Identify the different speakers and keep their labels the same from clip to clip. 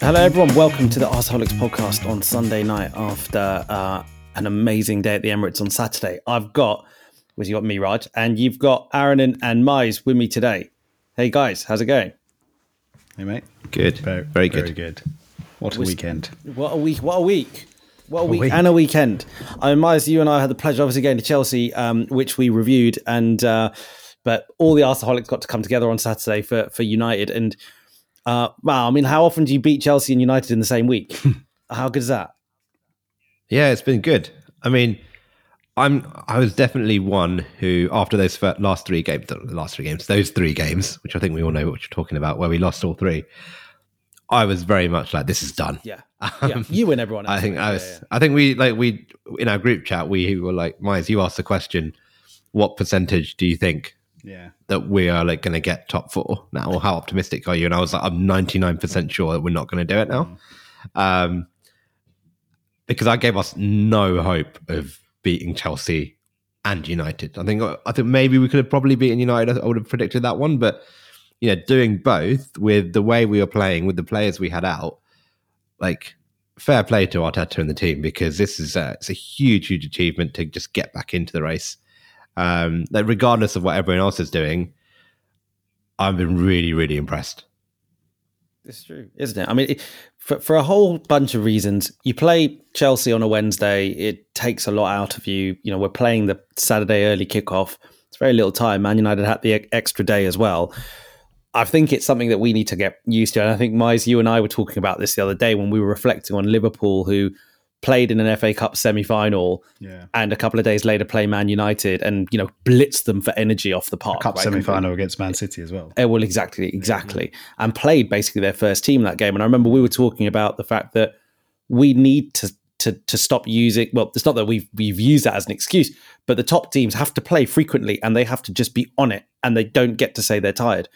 Speaker 1: Hello, everyone. Welcome to the Arseholics podcast on Sunday night after uh, an amazing day at the Emirates on Saturday. I've got, well, you got me, Raj, and you've got Aaron and, and Mize with me today. Hey, guys, how's it going?
Speaker 2: Hey, mate.
Speaker 3: Good.
Speaker 2: Very,
Speaker 3: very good.
Speaker 2: Very good. What a
Speaker 1: Was-
Speaker 2: weekend.
Speaker 1: What a week! What a week! What a week,
Speaker 2: week.
Speaker 1: and a weekend. I mean, Miles, you and I had the pleasure, obviously, going to Chelsea, um, which we reviewed, and uh, but all the Arseholics got to come together on Saturday for for United. And uh, wow, I mean, how often do you beat Chelsea and United in the same week? how good is that?
Speaker 3: Yeah, it's been good. I mean, I'm I was definitely one who after those fir- last three games, the last three games, those three games, which I think we all know what you're talking about, where we lost all three. I was very much like, this is done.
Speaker 1: Yeah, yeah. You and everyone. Else,
Speaker 3: I think. I was.
Speaker 1: yeah.
Speaker 3: I think we like we in our group chat we were like, Miles, you asked the question, what percentage do you think
Speaker 2: Yeah.
Speaker 3: that we are like going to get top four now, or how optimistic are you? And I was like, I'm 99% sure that we're not going to do it now, um, because I gave us no hope of beating Chelsea and United. I think I think maybe we could have probably beaten United. I would have predicted that one, but you know, doing both with the way we were playing with the players we had out, like fair play to Arteta and the team because this is a, it's a huge, huge achievement to just get back into the race. Um, like regardless of what everyone else is doing, I've been really, really impressed.
Speaker 1: It's true, isn't it? I mean, for for a whole bunch of reasons, you play Chelsea on a Wednesday. It takes a lot out of you. You know, we're playing the Saturday early kickoff. It's very little time. Man United had the extra day as well. I think it's something that we need to get used to. And I think, Mize, you and I were talking about this the other day when we were reflecting on Liverpool, who played in an FA Cup semi final
Speaker 2: Yeah.
Speaker 1: and a couple of days later play Man United and, you know, blitz them for energy off the park.
Speaker 2: Cup
Speaker 1: right?
Speaker 2: semi final against Man City as well.
Speaker 1: Uh, well, exactly, exactly, and played basically their first team that game. And I remember we were talking about the fact that we need to to to stop using. Well, it's not that we've we've used that as an excuse, but the top teams have to play frequently, and they have to just be on it, and they don't get to say they're tired.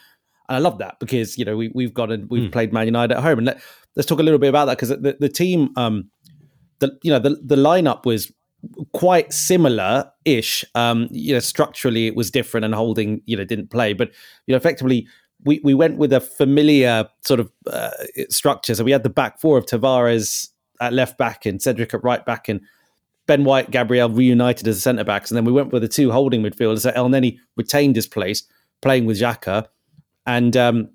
Speaker 1: And I love that because you know we we've got and we've played Man United at home, and let, let's talk a little bit about that because the, the team, um, the you know the the lineup was quite similar ish um you know structurally it was different and holding you know didn't play but you know effectively we we went with a familiar sort of uh, structure. So we had the back four of Tavares at left back and Cedric at right back and Ben White Gabriel reunited as centre backs and then we went with the two holding midfielders so Elneny retained his place playing with Xhaka. And um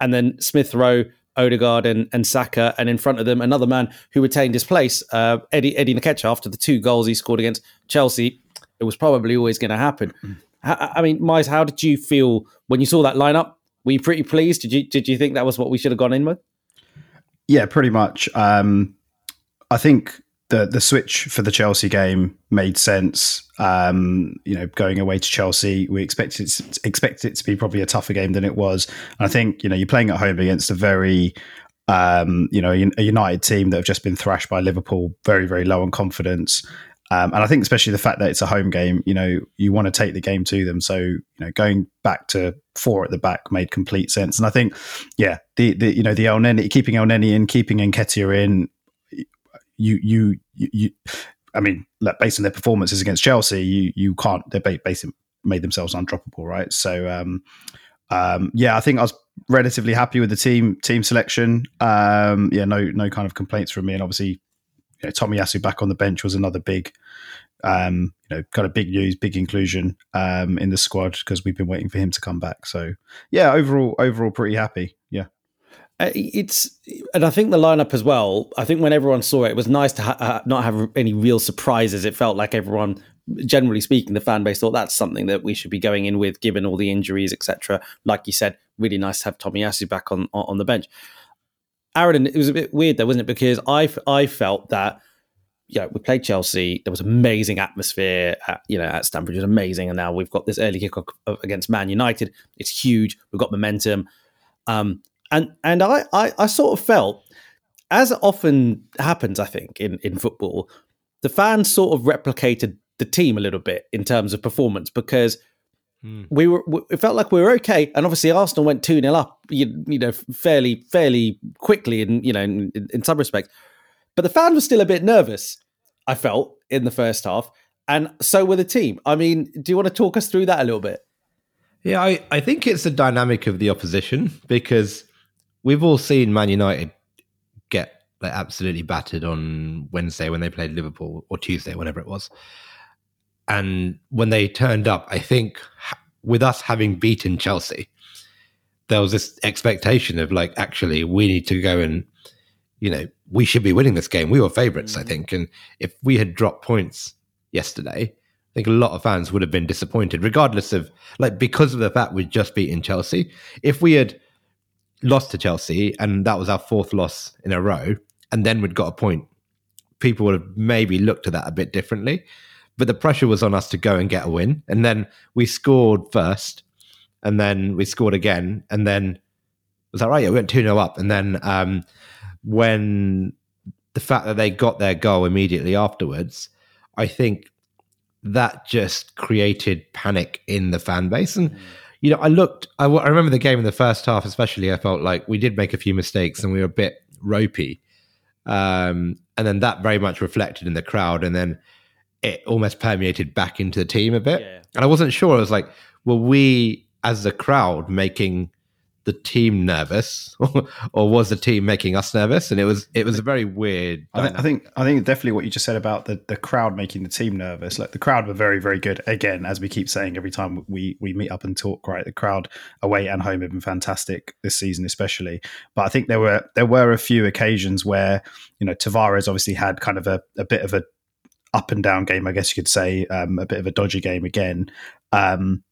Speaker 1: and then Smith Rowe Odegaard and, and Saka, and in front of them another man who retained his place, uh, Eddie Eddie Nketiah. After the two goals he scored against Chelsea, it was probably always going to happen. I, I mean, Miles, how did you feel when you saw that lineup? Were you pretty pleased? Did you did you think that was what we should have gone in with?
Speaker 2: Yeah, pretty much. Um, I think the the switch for the Chelsea game made sense. Um, you know, going away to Chelsea, we expected it, expected it to be probably a tougher game than it was. And I think you know you're playing at home against a very um, you know a United team that have just been thrashed by Liverpool, very very low on confidence. Um, and I think especially the fact that it's a home game, you know, you want to take the game to them. So, you know, going back to four at the back made complete sense. And I think, yeah, the, the you know, the El keeping Elneny in, keeping Nketiah in, you, you, you, I mean, like, based on their performances against Chelsea, you, you can't, they ba- basically made themselves undroppable, right? So, um, um, yeah, I think I was relatively happy with the team team selection. Um, yeah, no no kind of complaints from me, and obviously you know, Tomiyasu back on the bench was another big, um, you know, kind of big news, big inclusion um, in the squad because we've been waiting for him to come back. So yeah, overall, overall, pretty happy. Yeah,
Speaker 1: it's and I think the lineup as well. I think when everyone saw it, it was nice to ha- uh, not have any real surprises. It felt like everyone, generally speaking, the fan base thought that's something that we should be going in with, given all the injuries, etc. Like you said, really nice to have Tomiyasu back on on on the bench. Aaron, it was a bit weird though, wasn't it? Because I I felt that yeah, we played Chelsea. There was amazing atmosphere, at, you know, at Stamford. It was amazing, and now we've got this early kickoff against Man United. It's huge. We've got momentum, um, and and I, I I sort of felt, as often happens, I think in in football, the fans sort of replicated the team a little bit in terms of performance because hmm. we were it felt like we were okay. And obviously arsenal went 2-0 up you, you know fairly fairly quickly and you know in, in some respects. But the fans were still a bit nervous i felt in the first half. And so were the team. I mean do you want to talk us through that a little bit?
Speaker 3: Yeah, I, I think it's the dynamic of the opposition because we've all seen Man United get like absolutely battered on Wednesday when they played Liverpool or Tuesday, whenever it was. And when they turned up, I think with us having beaten Chelsea, there was this expectation of like, actually, we need to go and, you know, we should be winning this game. We were favourites, mm. I think. And if we had dropped points yesterday, I think a lot of fans would have been disappointed, regardless of like because of the fact we'd just beaten Chelsea. If we had lost to Chelsea and that was our fourth loss in a row, and then we'd got a point, people would have maybe looked at that a bit differently. But the pressure was on us to go and get a win. And then we scored first, and then we scored again. And then, was that right? Yeah, we went 2 0 up. And then um, when the fact that they got their goal immediately afterwards, I think that just created panic in the fan base. And, you know, I looked, I, I remember the game in the first half, especially, I felt like we did make a few mistakes and we were a bit ropey. Um, and then that very much reflected in the crowd. And then it almost permeated back into the team a bit. Yeah. And I wasn't sure. I was like, were we as a crowd making the team nervous, or was the team making us nervous? And it was it was a very weird.
Speaker 2: I think, I think, I think definitely what you just said about the the crowd making the team nervous. Like the crowd were very very good. Again, as we keep saying every time we we meet up and talk, right? The crowd away and home have been fantastic this season, especially. But I think there were there were a few occasions where you know Tavares obviously had kind of a, a bit of a up and down game, I guess you could say, um, a bit of a dodgy game again. Um,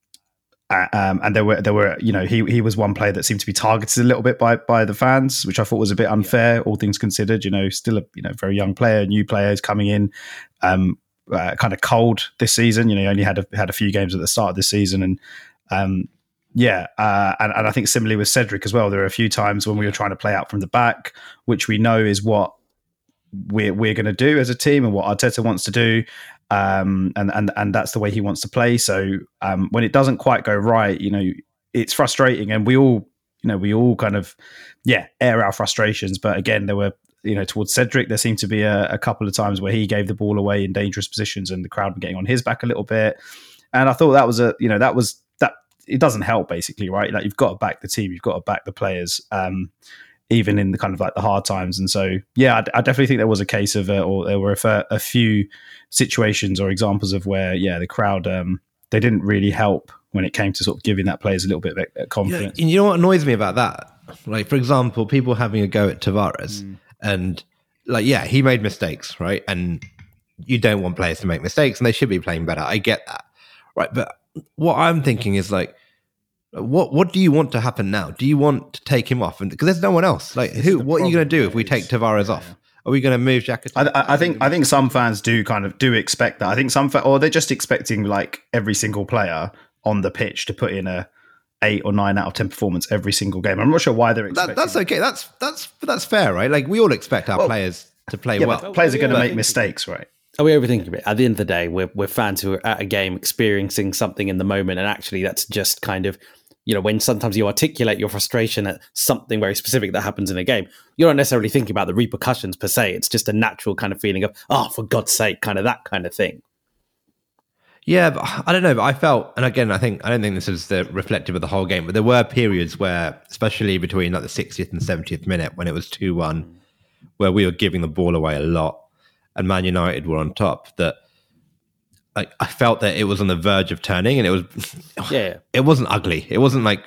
Speaker 2: um, and there were there were you know he he was one player that seemed to be targeted a little bit by by the fans, which I thought was a bit unfair, yeah. all things considered. You know, still a you know very young player, new players coming in, um, uh, kind of cold this season. You know, he only had a, had a few games at the start of this season, and um, yeah, uh, and, and I think similarly with Cedric as well. There are a few times when we were trying to play out from the back, which we know is what we're we're going to do as a team and what Arteta wants to do, um, and and and that's the way he wants to play. So um, when it doesn't quite go right, you know, it's frustrating, and we all, you know, we all kind of, yeah, air our frustrations. But again, there were, you know, towards Cedric, there seemed to be a, a couple of times where he gave the ball away in dangerous positions, and the crowd were getting on his back a little bit. And I thought that was a, you know, that was that. It doesn't help, basically, right? Like you've got to back the team, you've got to back the players. Um, even in the kind of like the hard times. And so, yeah, I, I definitely think there was a case of, uh, or there were a, a, few situations or examples of where, yeah, the crowd, um, they didn't really help when it came to sort of giving that players a little bit of confidence.
Speaker 3: Yeah, you know what annoys me about that? Like, for example, people having a go at Tavares mm. and like, yeah, he made mistakes, right? And you don't want players to make mistakes and they should be playing better. I get that. Right. But what I'm thinking is like, what what do you want to happen now? Do you want to take him off? And because there's no one else. Like who? What are you going to do if we take Tavares yeah. off? Are we going to move Xhaka?
Speaker 2: I, I, think I think some fans do kind of do expect that. I think some or they're just expecting like every single player on the pitch to put in a eight or nine out of ten performance every single game. I'm not sure why they're expecting.
Speaker 3: That, that's okay. That's that's that's fair, right? Like we all expect our well, players to play yeah, well.
Speaker 2: Players are going to make mistakes, right?
Speaker 1: Are we overthinking it? At the end of the day, we're we're fans who are at a game experiencing something in the moment, and actually, that's just kind of you know, when sometimes you articulate your frustration at something very specific that happens in a game, you're not necessarily thinking about the repercussions per se. It's just a natural kind of feeling of, oh, for God's sake, kind of that kind of thing.
Speaker 3: Yeah, but I don't know. But I felt, and again, I think I don't think this is the reflective of the whole game, but there were periods where, especially between like the 60th and 70th minute, when it was two one, where we were giving the ball away a lot, and Man United were on top. That like I felt that it was on the verge of turning, and it was
Speaker 1: yeah,
Speaker 3: it wasn't ugly. It wasn't like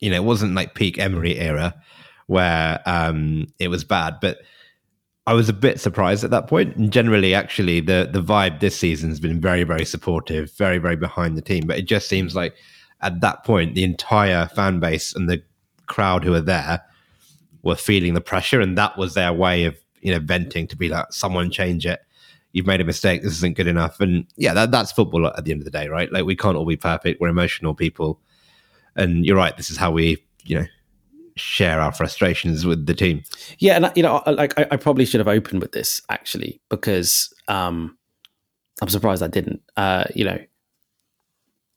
Speaker 3: you know, it wasn't like peak Emery era where um it was bad, but I was a bit surprised at that point. And generally, actually, the the vibe this season has been very, very supportive, very, very behind the team. But it just seems like at that point, the entire fan base and the crowd who are there were feeling the pressure, and that was their way of you know venting to be like, someone change it you've made a mistake. This isn't good enough. And yeah, that, that's football at the end of the day, right? Like we can't all be perfect. We're emotional people. And you're right. This is how we, you know, share our frustrations with the team.
Speaker 1: Yeah. And, you know, like I, I probably should have opened with this actually, because um, I'm surprised I didn't. Uh, you know,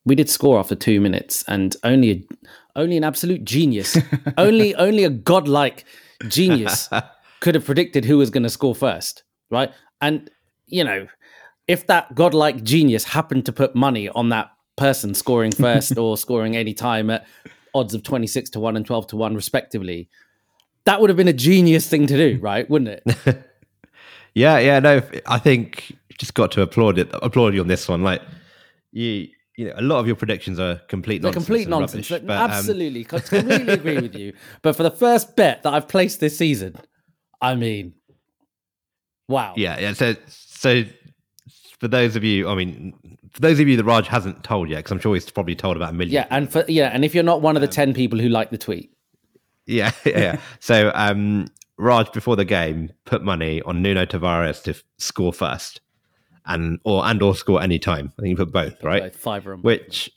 Speaker 1: we did score after two minutes and only, a, only an absolute genius, only, only a godlike genius could have predicted who was going to score first. Right. And you know, if that godlike genius happened to put money on that person scoring first or scoring any time at odds of 26 to 1 and 12 to 1 respectively that would have been a genius thing to do, right? Wouldn't it?
Speaker 3: yeah, yeah. No, I think just got to applaud it. Applaud you on this one. Like you, you know, a lot of your predictions are complete
Speaker 1: They're
Speaker 3: nonsense.
Speaker 1: complete nonsense.
Speaker 3: rubbish,
Speaker 1: but
Speaker 3: um,
Speaker 1: absolutely, I completely agree with you. But for the first bet that I've placed this season, I mean, wow.
Speaker 3: yeah, yeah. So, so for those of you, I mean, for those of you that Raj hasn't told yet, because I'm sure he's probably told about a million.
Speaker 1: Yeah, and for yeah, and if you're not one
Speaker 3: Um,
Speaker 1: of the ten people who like the tweet,
Speaker 3: Yeah, yeah. yeah. so um, Raj before the game put money on Nuno Tavares to f- score first, and or and or score any time. I think you put both, right?
Speaker 1: both five of them.
Speaker 3: Which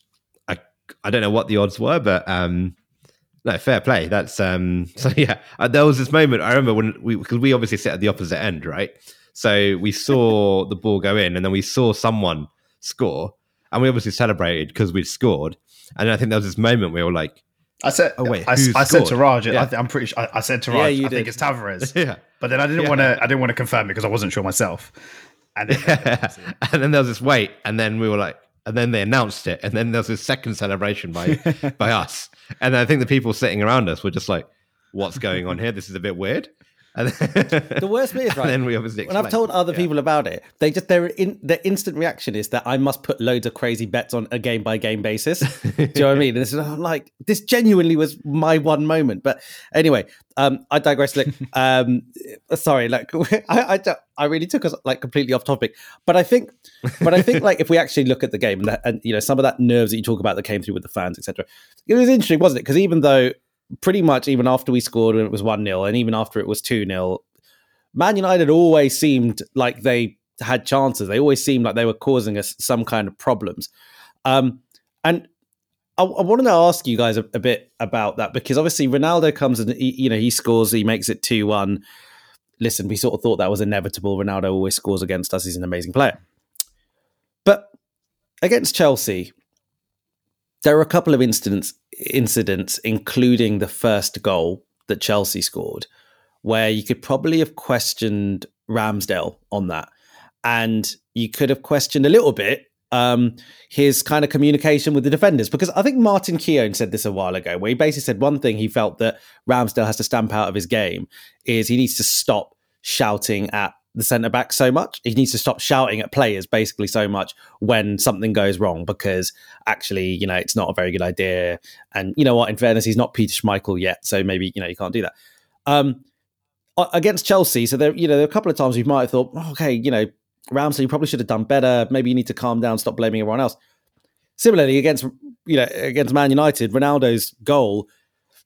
Speaker 3: I I don't know what the odds were, but um, no, fair play. That's um. So yeah, uh, there was this moment I remember when we because we obviously sit at the opposite end, right? So we saw the ball go in, and then we saw someone score, and we obviously celebrated because we'd scored. And I think there was this moment where we were like,
Speaker 2: I said,
Speaker 3: Oh, wait,
Speaker 2: I, I said to? Raj,
Speaker 3: Yeah.
Speaker 2: I I'm pretty sure, I, I said to
Speaker 1: Yeah,
Speaker 2: Raj,
Speaker 1: you
Speaker 2: I think it's Tavares.
Speaker 3: yeah.
Speaker 2: But then I didn't
Speaker 3: Yeah.
Speaker 2: want to, I didn't want to confirm it because I wasn't sure myself. And then,
Speaker 3: and then there was this wait, and then we were like, and then they announced it, and then there was this second celebration by by us, and I think the people sitting around us were just like, "What's going on here? This is a bit weird." And then,
Speaker 1: The worst bit is, right,
Speaker 3: then we obviously
Speaker 1: when I've told other
Speaker 3: Yeah.
Speaker 1: people about it, they just their in their instant reaction is that I must put loads of crazy bets on a game by game basis. Do you know what I mean? And this is I'm like this genuinely was my one moment. But anyway, um, I digress. Look, um, sorry, like I, I don't- I really took us like completely off topic. But I think, but I think like if we actually look at the game and, that, and you know some of that nerves that you talk about that came through with the fans, etc. It was interesting, wasn't it? Because even though pretty much even after we scored when it was one 0 and even after it was two 0 Man United always seemed like they had chances. They always seemed like they were causing us some kind of problems. Um, and I, I wanted to ask you guys a, a bit about that because obviously Ronaldo comes and he, you know he scores, he makes it two one. Listen, we sort of thought that was inevitable. Ronaldo always scores against us. He's an amazing player, but against Chelsea, there are a couple of incidents, incidents, including the first goal that Chelsea scored, where you could probably have questioned Ramsdale on that. And you could have questioned a little bit um, his kind of communication with the defenders. Because I think Martin Keown said this a while ago, where he basically said one thing he felt that Ramsdale has to stamp out of his game is he needs to stop shouting at the centre back so much. He needs to stop shouting at players basically so much when something goes wrong because actually, you know, it's not a very good idea. And you know what? In fairness, he's not Peter Schmeichel yet, so maybe you know you can't do that. Um, against Chelsea, so there, you know, there are a couple of times we might have thought, oh, okay, you know, Ramsey, you probably should have done better. Maybe you need to calm down, stop blaming everyone else. Similarly, against you know against Man United, Ronaldo's goal.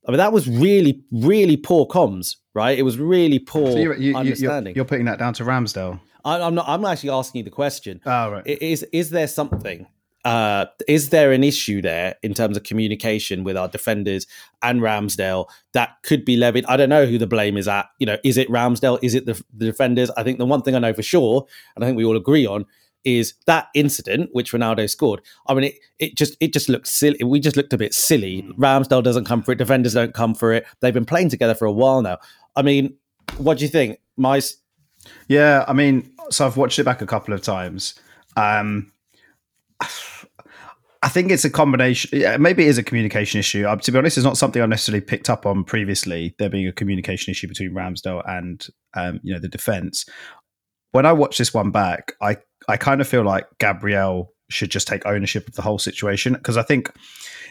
Speaker 1: I mean, that was really, really poor comms, right? It was really poor
Speaker 2: so you're, you,
Speaker 1: understanding.
Speaker 2: you're, you're putting that down to Ramsdale.
Speaker 1: I, I'm not. I'm actually asking you the question.
Speaker 2: Oh, right.
Speaker 1: Is is there something? Uh, is there an issue there in terms of communication with our defenders and Ramsdale that could be levied? I don't know who the blame is at. You know, is it Ramsdale? Is it the, the defenders? I think the one thing I know for sure, and I think we all agree on, is that incident which Ronaldo scored. I mean, it, it just it just looked silly. We just looked a bit silly. Ramsdale doesn't come for it. Defenders don't come for it. They've been playing together for a while now. I mean, what do you think, Mice?
Speaker 2: Yeah, I mean, so I've watched it back a couple of times. Um, I think it's a combination. Yeah, maybe it is a communication issue. Uh, to be honest, it's not something I've necessarily picked up on previously. There being a communication issue between Ramsdale and um, you know the defense. When I watch this one back, I I kind of feel like Gabriel should just take ownership of the whole situation because I think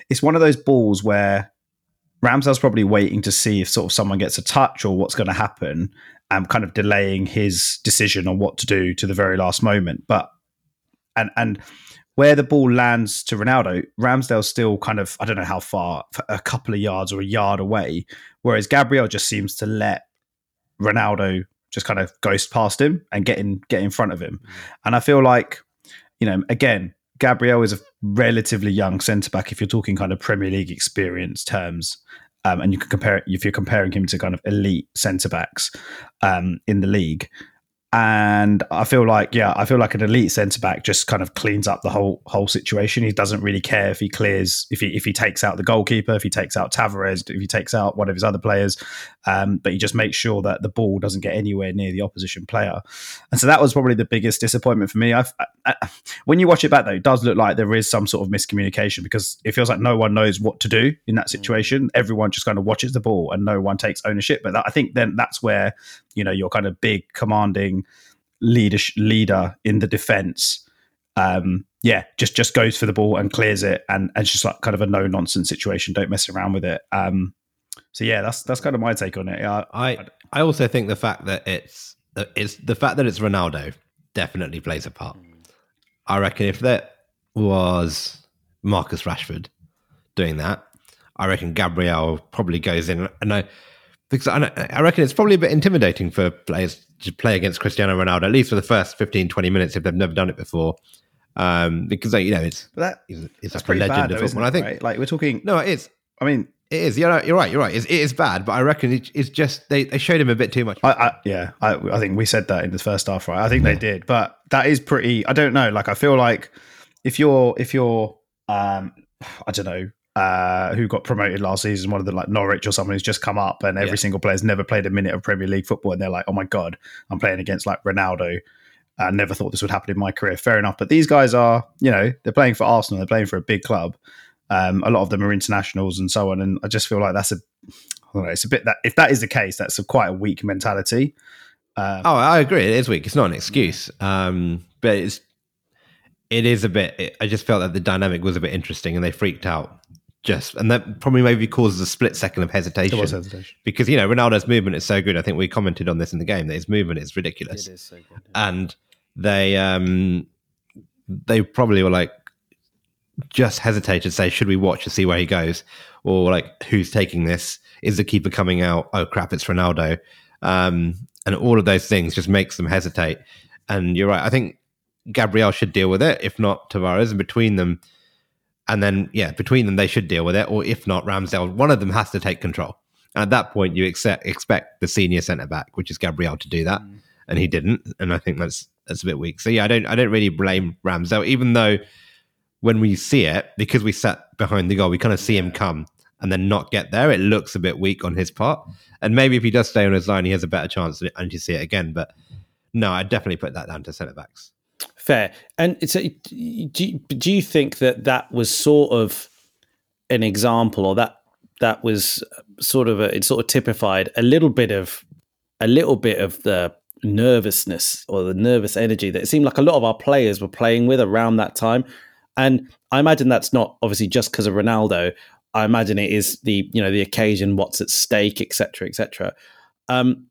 Speaker 2: it's one of those balls where Ramsdale's probably waiting to see if sort of someone gets a touch or what's going to happen, and kind of delaying his decision on what to do to the very last moment. But and and where the ball lands to Ronaldo, Ramsdale's still kind of I don't know how far, a couple of yards or a yard away, whereas Gabriel just seems to let Ronaldo just kind of ghost past him and get in get in front of him. And I feel like, you know, again, Gabriel is a relatively young centre back if you're talking kind of Premier League experience terms. Um, and you can compare it if you're comparing him to kind of elite centre backs um, in the league. And I feel like yeah, I feel like an elite centre back just kind of cleans up the whole whole situation. He doesn't really care if he clears if he if he takes out the goalkeeper, if he takes out Tavares, if he takes out one of his other players, um, but he just makes sure that the ball doesn't get anywhere near the opposition player. And so that was probably the biggest disappointment for me. I've, I, when you watch it back though, it does look like there is some sort of miscommunication because it feels like no one knows what to do in that situation. Everyone just kind of watches the ball and no one takes ownership. But that, I think then that's where you know your kind of big commanding leader leader in the defense um yeah just just goes for the ball and clears it. And, and it's just like kind of a no nonsense situation. Don't mess around with it. Um so yeah that's that's kind of my take on it.
Speaker 3: Yeah, i i also think the fact that it's it's the fact that it's ronaldo definitely plays a part. I reckon if that was marcus rashford doing that i reckon gabriel probably goes in. And i because I, I reckon it's probably a bit intimidating for players to play against Cristiano Ronaldo, at least for the first 15, 20 minutes if they've never done it before. Um, because you know it's
Speaker 2: that,
Speaker 3: it's, it's like a legend bad, of football. It, I think
Speaker 2: right? like we're talking.
Speaker 3: No, it is.
Speaker 2: I mean,
Speaker 3: it is. You're right. You're right. You're right. It's, it is bad, but I reckon it, it's just they, they showed him a bit too much.
Speaker 2: I, I, yeah, I, I think we said that in the first half, right? I think yeah. they did, but that is pretty. I don't know. Like, I feel like if you're if you're um, I don't know uh, who got promoted last season, one of the like Norwich or someone who's just come up, and every yeah. single player's never played a minute of Premier League football, and they're like, "Oh my god, I'm playing against like Ronaldo." I never thought this would happen in my career. Fair enough, but these guys are, you know, they're playing for Arsenal, they're playing for a big club. Um, a lot of them are internationals and so on, and I just feel like that's a, I know, it's a bit that if that is the case, that's a quite a weak mentality.
Speaker 3: Um, oh, I agree. It is weak. It's not an excuse, um, but it's it is a bit. It, I just felt that the dynamic was a bit interesting, and they freaked out just and that probably maybe causes a split second of hesitation.
Speaker 2: hesitation.
Speaker 3: Because you know Ronaldo's movement is so good. I think we commented on this in the game that his movement is ridiculous.
Speaker 1: It is so good.
Speaker 3: And they um they probably were like just hesitate to say, should we watch to see where he goes? Or like who's taking this? Is the keeper coming out? Oh crap, it's Ronaldo. Um and all of those things just makes them hesitate. And you're right. I think Gabriel should deal with it, if not Tavares, and between them and then, yeah, between them, they should deal with it. Or if not, Ramsdale, one of them has to take control. And at that point, you accept, expect the senior centre back, which is Gabriel, to do that, mm. and he didn't. And I think that's that's a bit weak. So yeah, I don't I don't really blame Ramsdale, even though when we see it, because we sat behind the goal, we kind of see him come and then not get there. It looks a bit weak on his part. And maybe if he does stay on his line, he has a better chance and you see it again. But no, I definitely put that down to centre backs.
Speaker 1: Fair. And it's a, do, you, do you think that that was sort of an example, or that that was sort of a, it sort of typified a little bit of a little bit of the nervousness or the nervous energy that it seemed like a lot of our players were playing with around that time. And I imagine that's not obviously just because of Ronaldo. I imagine it is the you know the occasion, what's at stake, etc., etc. Um,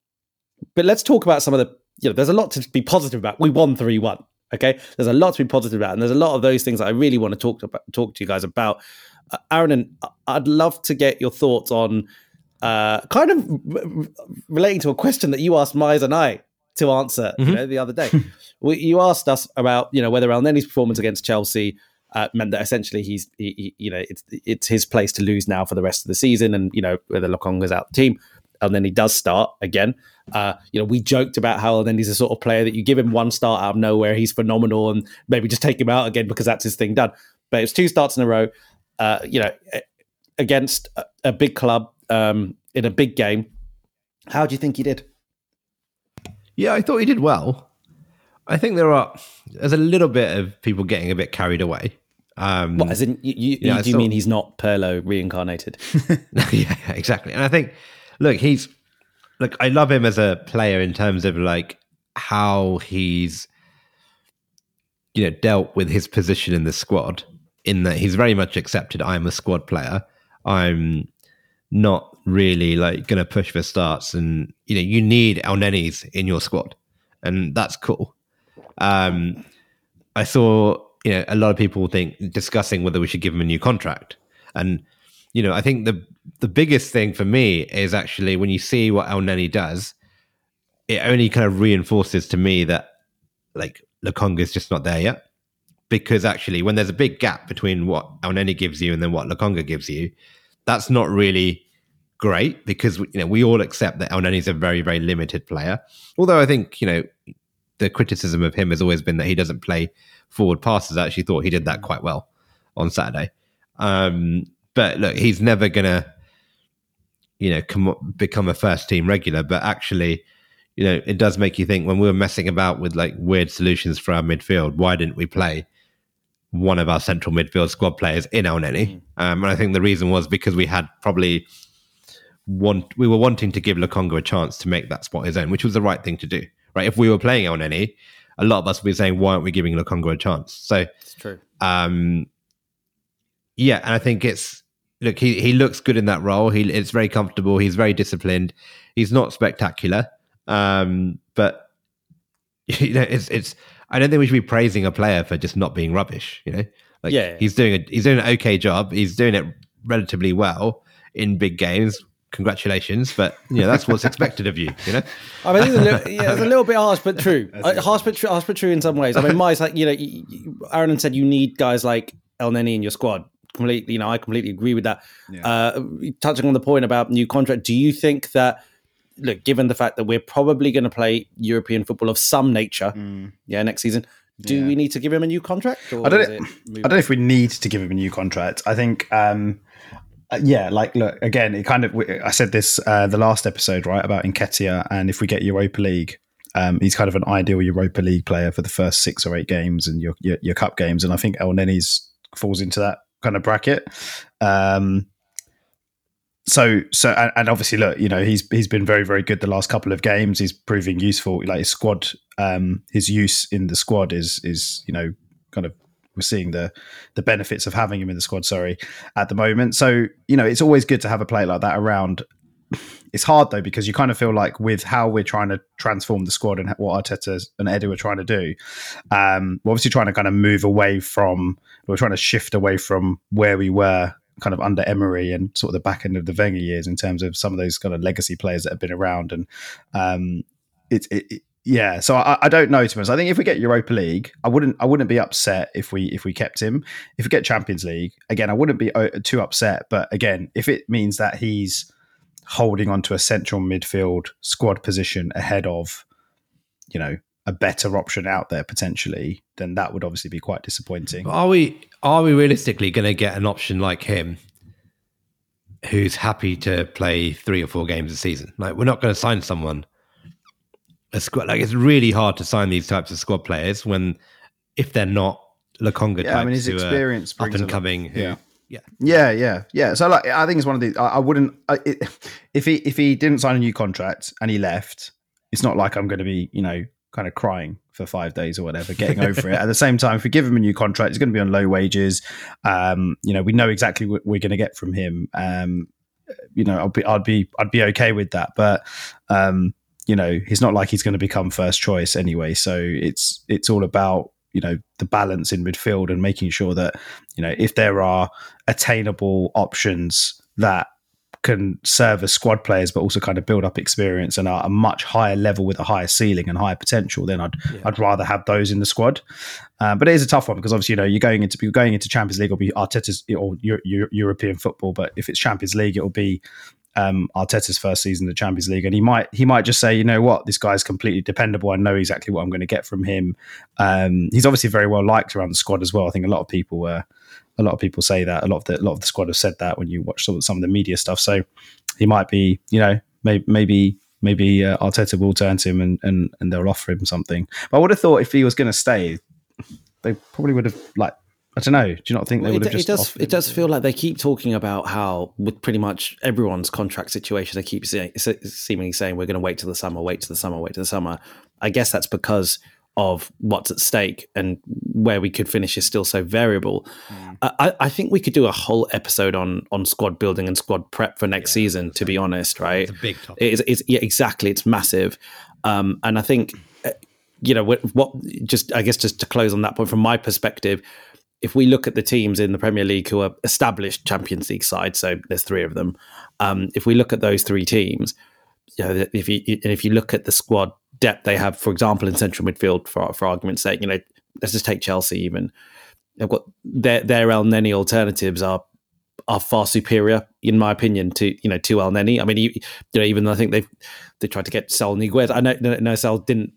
Speaker 1: but let's talk about some of the you know. There's a lot to be positive about. We won three one. Okay, there's a lot to be positive about, and there's a lot of those things that I really want to talk to talk to you guys about. Uh, Aaron, and I'd love to get your thoughts on uh, kind of r- relating to a question that you asked Mize and I to answer mm-hmm. you know, the other day. we, you asked us about you know whether Elneny's performance against Chelsea uh, meant that essentially he's he, he, you know it's it's his place to lose now for the rest of the season, and you know whether Lokonga's out the team and then he does start again. Uh, you know, we joked about how then he's a sort of player that you give him one start out of nowhere, he's phenomenal, and maybe just take him out again because that's his thing done. But it's two starts in a row. Uh, you know, against a, a big club um, in a big game. How do you think he did?
Speaker 3: Yeah, I thought he did well. I think there are there's a little bit of people getting a bit carried away.
Speaker 1: Um, what, as in, you, you, you do you mean he's not Pirlo reincarnated?
Speaker 3: yeah, exactly. And I think look, he's look. I love him as a player in terms of like how he's you know dealt with his position in the squad. In that he's very much accepted. I'm a squad player. I'm not really like going to push for starts, and you know you need Elneny's in your squad, and that's cool. Um, I saw you know a lot of people think discussing whether we should give him a new contract, and you know, I think the the biggest thing for me is actually when you see what Elneny does, it only kind of reinforces to me that like Lokonga is just not there yet. Because actually, when there's a big gap between what Elneny gives you and then what Lokonga gives you, that's not really great because you know we all accept that Elneny is a very very limited player. Although I think you know the criticism of him has always been that he doesn't play forward passes. I actually thought he did that quite well on Saturday. Um, but look, he's never gonna, you know, come become a first team regular. But actually, you know, it does make you think when we were messing about with like weird solutions for our midfield, why didn't we play one of our central midfield squad players in Elneny? Mm. Um, and I think the reason was because we had probably want we were wanting to give Lokonga a chance to make that spot his own, which was the right thing to do. Right? If we were playing Elneny, a lot of us would be saying, why aren't we giving Lokonga a chance? So
Speaker 1: it's true.
Speaker 3: Um, yeah, and I think it's look he he looks good in that role. He it's very comfortable. He's very disciplined. He's not spectacular, um, but you know it's it's. I don't think we should be praising a player for just not being rubbish. You know, like yeah, he's doing a he's doing an okay job. He's doing it relatively well in big games. Congratulations, but you know that's what's expected of you. You know,
Speaker 1: I mean, it's a little, yeah, it's a little bit harsh, but true. Uh, harsh, but true. Harsh, but true in some ways. I mean, my like you know, Aaron said you need guys like El Elneny in your squad completely, you know, I completely agree with that. Yeah. Uh, touching on the point about new contract, do you think that, look, given the fact that we're probably going to play European football of some nature, mm. yeah, next season, do yeah. we need to give him a new contract?
Speaker 2: I don't. I don't know if we need to give him a new contract. I think. Um, uh, yeah, like look again. It kind of. I said this uh, the last episode, right, about Nketiah, and if we get Europa League, um, he's kind of an ideal Europa League player for the first six or eight games and your your, your cup games. And I think Elneny's falls into that kind of bracket. Um, so so and, and, obviously look you know he's he's been very very good the last couple of games. He's proving useful. Like his squad um his use in the squad is is you know kind of we're seeing the the benefits of having him in the squad sorry at the moment. So you know it's always good to have a player like that around it's hard though because you kind of feel like with how we're trying to transform the squad and what Arteta and Edu are trying to do, um, we're obviously trying to kind of move away from we're trying to shift away from where we were kind of under Emery and sort of the back end of the Wenger years in terms of some of those kind of legacy players that have been around and um, it, it, yeah, so I, I, don't know to be honest. I think if we get Europa League, I wouldn't I wouldn't be upset if we if we kept him. If we get Champions League, again, I wouldn't be uh, too upset. But again, if it means that he's holding onto a central midfield squad position ahead of, you know, a better option out there potentially, then that would obviously be quite disappointing.
Speaker 3: Are we are we realistically going to get an option like him who's happy to play three or four games a season? Like we're not going to sign someone a squad like it's really hard to sign these types of squad players when if they're not Lokonga yeah, I mean his experience up and coming who
Speaker 2: yeah. Yeah, yeah, yeah, yeah. So like, I think it's one of the. I, I wouldn't I, it, if he if he didn't sign a new contract and he left. It's not like I'm going to be, you know, kind of crying for five days or whatever, getting over it. At the same time, if we give him a new contract, he's going to be on low wages. Um, you know, we know exactly what we're going to get from him. Um, you know, I'd be, I'd be, I'd be okay with that. But, um, you know, he's not like he's going to become first choice anyway. So it's, it's all about you know the balance in midfield and making sure that you know if there are attainable options that can serve as squad players, but also kind of build up experience and are a much higher level with a higher ceiling and higher potential. Then I'd yeah. I'd rather have those in the squad. Uh, but it is a tough one because obviously you know you're going into you're going into Champions League or be Arteta's or Euro, Euro, European football. But if it's Champions League, it will be um, Arteta's first season in the Champions League, and he might he might just say, you know what, this guy's completely dependable. I know exactly what I'm going to get from him. Um, he's obviously very well liked around the squad as well. I think a lot of people were. A lot of people say that. A lot of the a lot of the squad have said that when you watch some, some of the media stuff. So he might be, you know, maybe maybe maybe uh, Arteta will turn to him and, and and they'll offer him something. But I would have thought if he was going to stay, they probably would have like I don't know. Do you not think they would have just?
Speaker 1: It does. It does feel like they keep talking about how, with pretty much everyone's contract situation, they keep say, seemingly saying we're going to wait till the summer, wait till the summer, wait till the summer. I guess that's because of what's at stake and where we could finish is still so variable. Mm. I, I, think we could do a whole episode on on squad building and squad prep for next yeah, season. To be honest, right?
Speaker 3: It's a big topic.
Speaker 1: It is, it's, yeah, exactly. It's massive, um, and I think uh, you know what, what. Just I guess just to close on that point, from my perspective if we look at the teams in the Premier League who are established Champions League sides, so there's three of them. Um, if we look at those three teams, you know, if you and if you look at the squad depth they have, for example, in central midfield, for for argument's sake, you know, let's just take Chelsea. Even they've got their their Elneny alternatives are are far superior, in my opinion, to you know to Elneny. I mean, you, you know, even I think they they tried to get Saul Niguez. I know no, no Saul didn't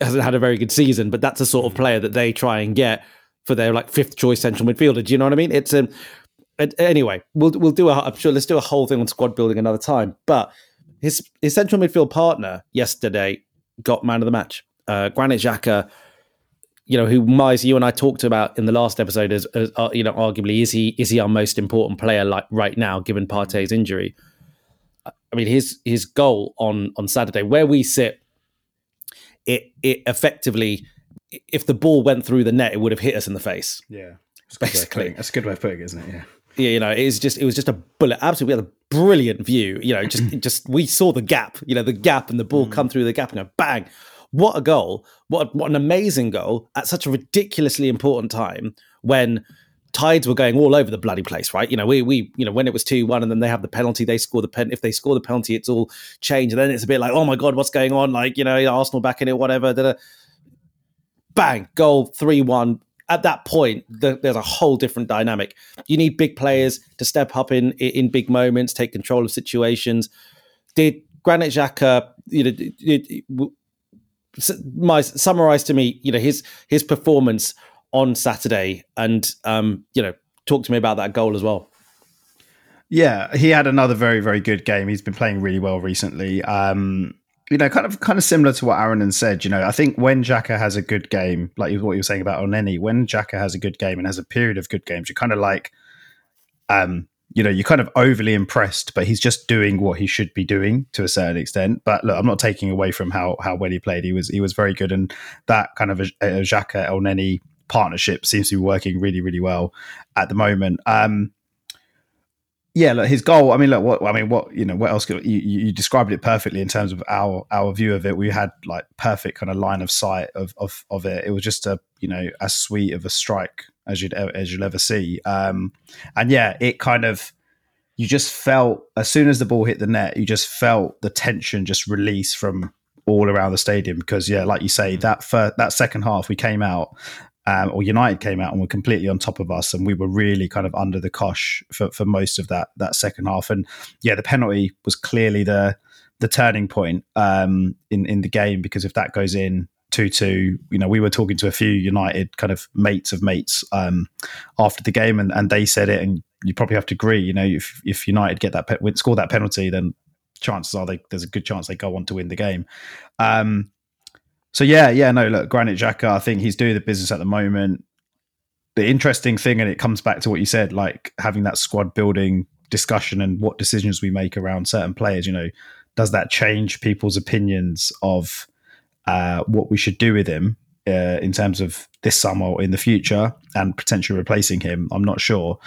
Speaker 1: hasn't had a very good season, but that's a sort of player that they try and get for their like fifth choice central midfielder. Do you know what I mean? It's um, anyway, we'll we'll do a I'm sure let's do a whole thing on squad building another time. But his his central midfield partner yesterday got man of the match. Uh, Granit Xhaka, you know, who Miles, you and I talked about in the last episode as, as uh, you know, arguably is he is he our most important player like right now given Partey's injury? I mean, his his goal on on Saturday, where we sit, it it effectively, if the ball went through the net, it would have hit us in the face.
Speaker 2: Yeah,
Speaker 1: basically,
Speaker 2: that's a good way of putting it, isn't it? Yeah
Speaker 1: yeah, you know, it was just it was just a bullet. Absolutely, we had a brilliant view. You know, just just we saw the gap. You know, the gap and the ball mm. come through the gap and go bang. What a goal! What what an amazing goal at such a ridiculously important time when tides were going all over the bloody place, right? You know, we we you know when it was two one and then they have the penalty, they score the pen. If they score the penalty, it's all changed. And then it's a bit like, oh my god, what's going on? Like you know, Arsenal back in it, whatever. Da-da. Bang, goal three one at that point, the, there's a whole different dynamic. You need big players to step up in in big moments, take control of situations. Did Granit Xhaka, you know, my summarize to me, you know, his his performance on Saturday, and um, you know, talk to me about that goal as well.
Speaker 2: Yeah, he had another very very good game. He's been playing really well recently. Um, you know, kind of kind of similar to what Aaron said. You know, I think when Xhaka has a good game, like what you were saying about Elneny, when Xhaka has a good game and has a period of good games, you're kind of like, um, you know, you're kind of overly impressed, but he's just doing what he should be doing to a certain extent. But look, I'm not taking away from how how well he played. He was he was very good, and that kind of a, a Xhaka Elneny partnership seems to be working really really well at the moment. Um, yeah, look, his goal. I mean, look, what I mean, what you know, what else? Could, you, you described it perfectly in terms of our our view of it. We had like perfect kind of line of sight of of, of it. It was just a you know as sweet of a strike as you'd as you'll ever see. Um, and yeah, it kind of you just felt as soon as the ball hit the net, you just felt the tension just release from all around the stadium because yeah, like you say, that first, that second half we came out um, or United came out and were completely on top of us, and we were really kind of under the cosh for, for most of that that second half. And yeah, the penalty was clearly the the turning point um, in in the game because if that goes in two two, you know, we were talking to a few United kind of mates of mates um, after the game, and, and they said it, and you probably have to agree. You know, if if United get that pe- score that penalty, then chances are they, there's a good chance they go on to win the game. Um, so yeah, yeah, no, look, Granit Xhaka, I think he's doing the business at the moment. The interesting thing, and it comes back to what you said, like having that squad building discussion and what decisions we make around certain players. You know, does that change people's opinions of uh, what we should do with him uh, in terms of this summer or in the future and potentially replacing him? I'm not sure,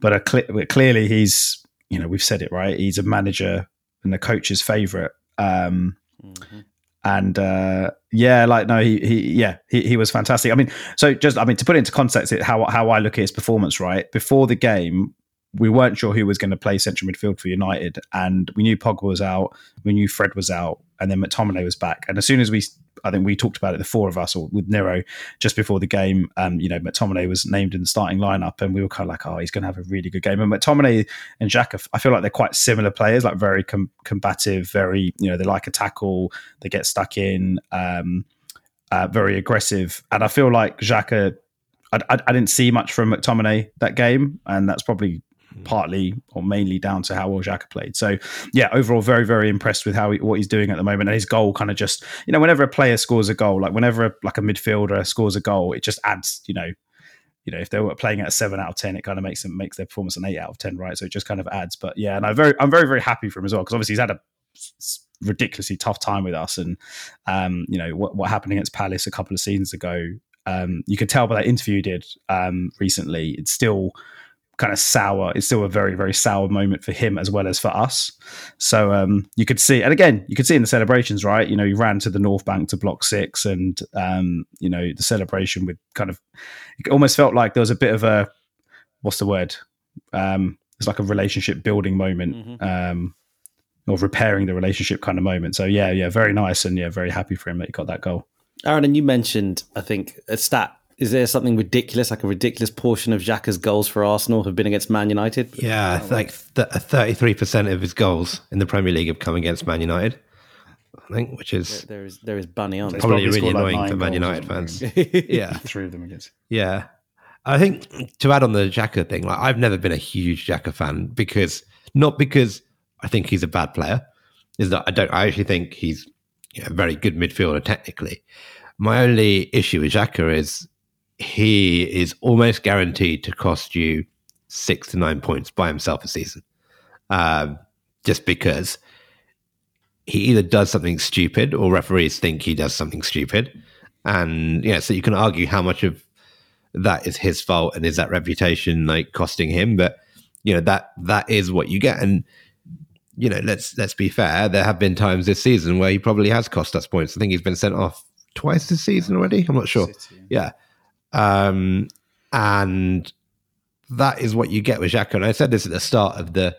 Speaker 2: but cl- clearly he's, you know, we've said it right. He's a manager and the coach's favorite. Um, mm-hmm and uh, yeah, like no, he, he yeah, he, he was fantastic. I mean, so just I mean to put into context, it, how how I look at his performance, right before the game, we weren't sure who was going to play central midfield for United, and we knew Pogba was out, we knew Fred was out, and then McTominay was back. And as soon as we, I think we talked about it, the four of us, or with Nero, just before the game, um, you know, McTominay was named in the starting lineup, and we were kind of like, oh, he's going to have a really good game. And McTominay and Xhaka, I feel like they're quite similar players, like very com- combative, very, you know, they like a tackle, they get stuck in, um, uh, very aggressive, and I feel like Xhaka I, I, didn't see much from McTominay that game, and that's probably partly or mainly down to how well Xhaka played. So yeah, overall very very impressed with how he, what he's doing at the moment. And his goal kind of just you know whenever a player scores a goal, like whenever a, like a midfielder scores a goal, it just adds you know. You know, if they were playing at a seven out of ten, it kind of makes them makes their performance an eight out of ten, right? So it just kind of adds. But yeah, and I'm very, I'm very, very happy for him as well because obviously he's had a ridiculously tough time with us, and um, you know what, what happened against Palace a couple of seasons ago. Um, you could tell by that interview did um, recently. It's still kind of sour. It's still a very, very sour moment for him as well as for us. So um, you could see, and again, you could see in the celebrations, right? You know, he ran to the North Bank to block six, and um, you know, the celebration with kind of, it almost felt like there was a bit of a, what's the word? Um, it's like a relationship building moment. Mm-hmm. Um, or repairing the relationship kind of moment. So yeah, yeah, very nice, and yeah, very happy for him that he got that goal.
Speaker 1: Aaron, and you mentioned, I think, a stat is there something ridiculous, like a ridiculous portion of Xhaka's goals for Arsenal have been against Man United?
Speaker 3: Yeah, like thirty-three percent of his goals in the Premier League have come against Man United. I think, which is
Speaker 1: There, there is there is Bunny on.
Speaker 2: So it's
Speaker 3: probably,
Speaker 2: probably
Speaker 3: really
Speaker 2: scored like
Speaker 3: annoying for Man United fans. yeah,
Speaker 2: Three of them against.
Speaker 3: yeah. I think to add on the Xhaka thing, like I've never been a huge Xhaka fan because not because I think he's a bad player, is that I don't. I actually think he's you know, a very good midfielder technically. My only issue with Xhaka is he is almost guaranteed to cost you six to nine points by himself a season, um, just because he either does something stupid or referees think he does something stupid, and yeah, so you can argue how much of that is his fault and is that reputation like costing him, but you know that that is what you get. And you know let's let's be fair. There have been times this season where he probably has cost us points. I think he's been sent off twice this season already. I'm not sure.
Speaker 2: City.
Speaker 3: yeah um and that is what you get with Xhaka. and i said this at the start of the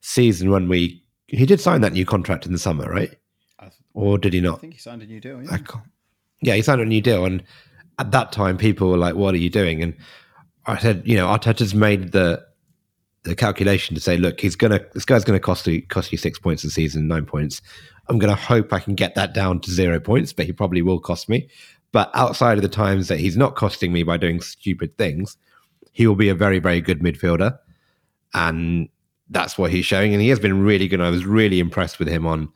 Speaker 3: season when we he did sign that new contract in the summer right
Speaker 2: th-
Speaker 3: or did he not?
Speaker 2: I think he signed a new deal.
Speaker 3: I
Speaker 2: Yeah.
Speaker 3: can't. Yeah, he signed a new deal, and at that time, people were like, "What are you doing?" And I said, "You know, Arteta's made the the calculation to say, look, he's gonna this guy's gonna cost you cost you six points a season, nine points. I'm gonna hope I can get that down to zero points, but he probably will cost me. But outside of the times that he's not costing me by doing stupid things, he will be a very, very good midfielder, and that's what he's showing. And he has been really good. I was really impressed with him on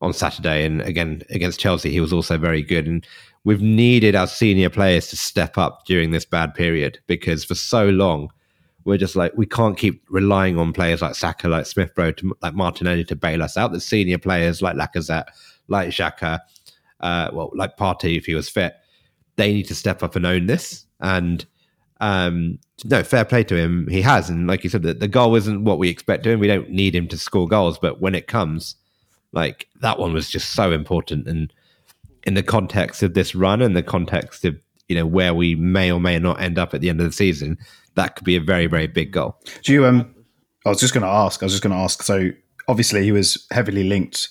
Speaker 3: on Saturday, and again against Chelsea, he was also very good. And we've needed our senior players to step up during this bad period because for so long we're just like we can't keep relying on players like Saka, like Smith Rowe, like Martinelli to bail us out. The senior players like Lacazette, like Xhaka, uh, well, like Partey if he was fit, they need to step up and own this. And um, no, fair play to him. He has, and like you said, the, the goal isn't what we expect him. We don't need him to score goals, but when it comes, like that one was just so important. And in the context of this run and the context of you know where we may or may not end up at the end of the season, that could be a very very big goal.
Speaker 2: Do you? Um, I was just going to ask. I was just going to ask. So obviously he was heavily linked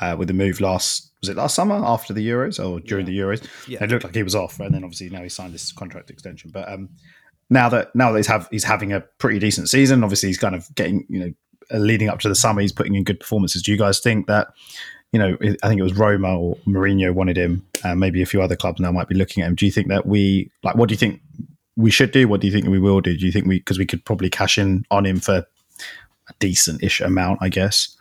Speaker 2: uh, with the move last. Was it last summer after the Euros or during the Euros?
Speaker 3: Yeah.
Speaker 2: It looked like he was off, and then obviously now he signed this contract extension. But um, now that now that he's have he's having a pretty decent season, obviously he's kind of getting you know uh, leading up to the summer, he's putting in good performances. Do you guys think that? You know, I think it was Roma or Mourinho wanted him. Uh, maybe a few other clubs now might be looking at him. Do you think that we like? What do you think we should do? What do you think we will do? Do you think we because we could probably cash in on him for a decent-ish amount, I guess.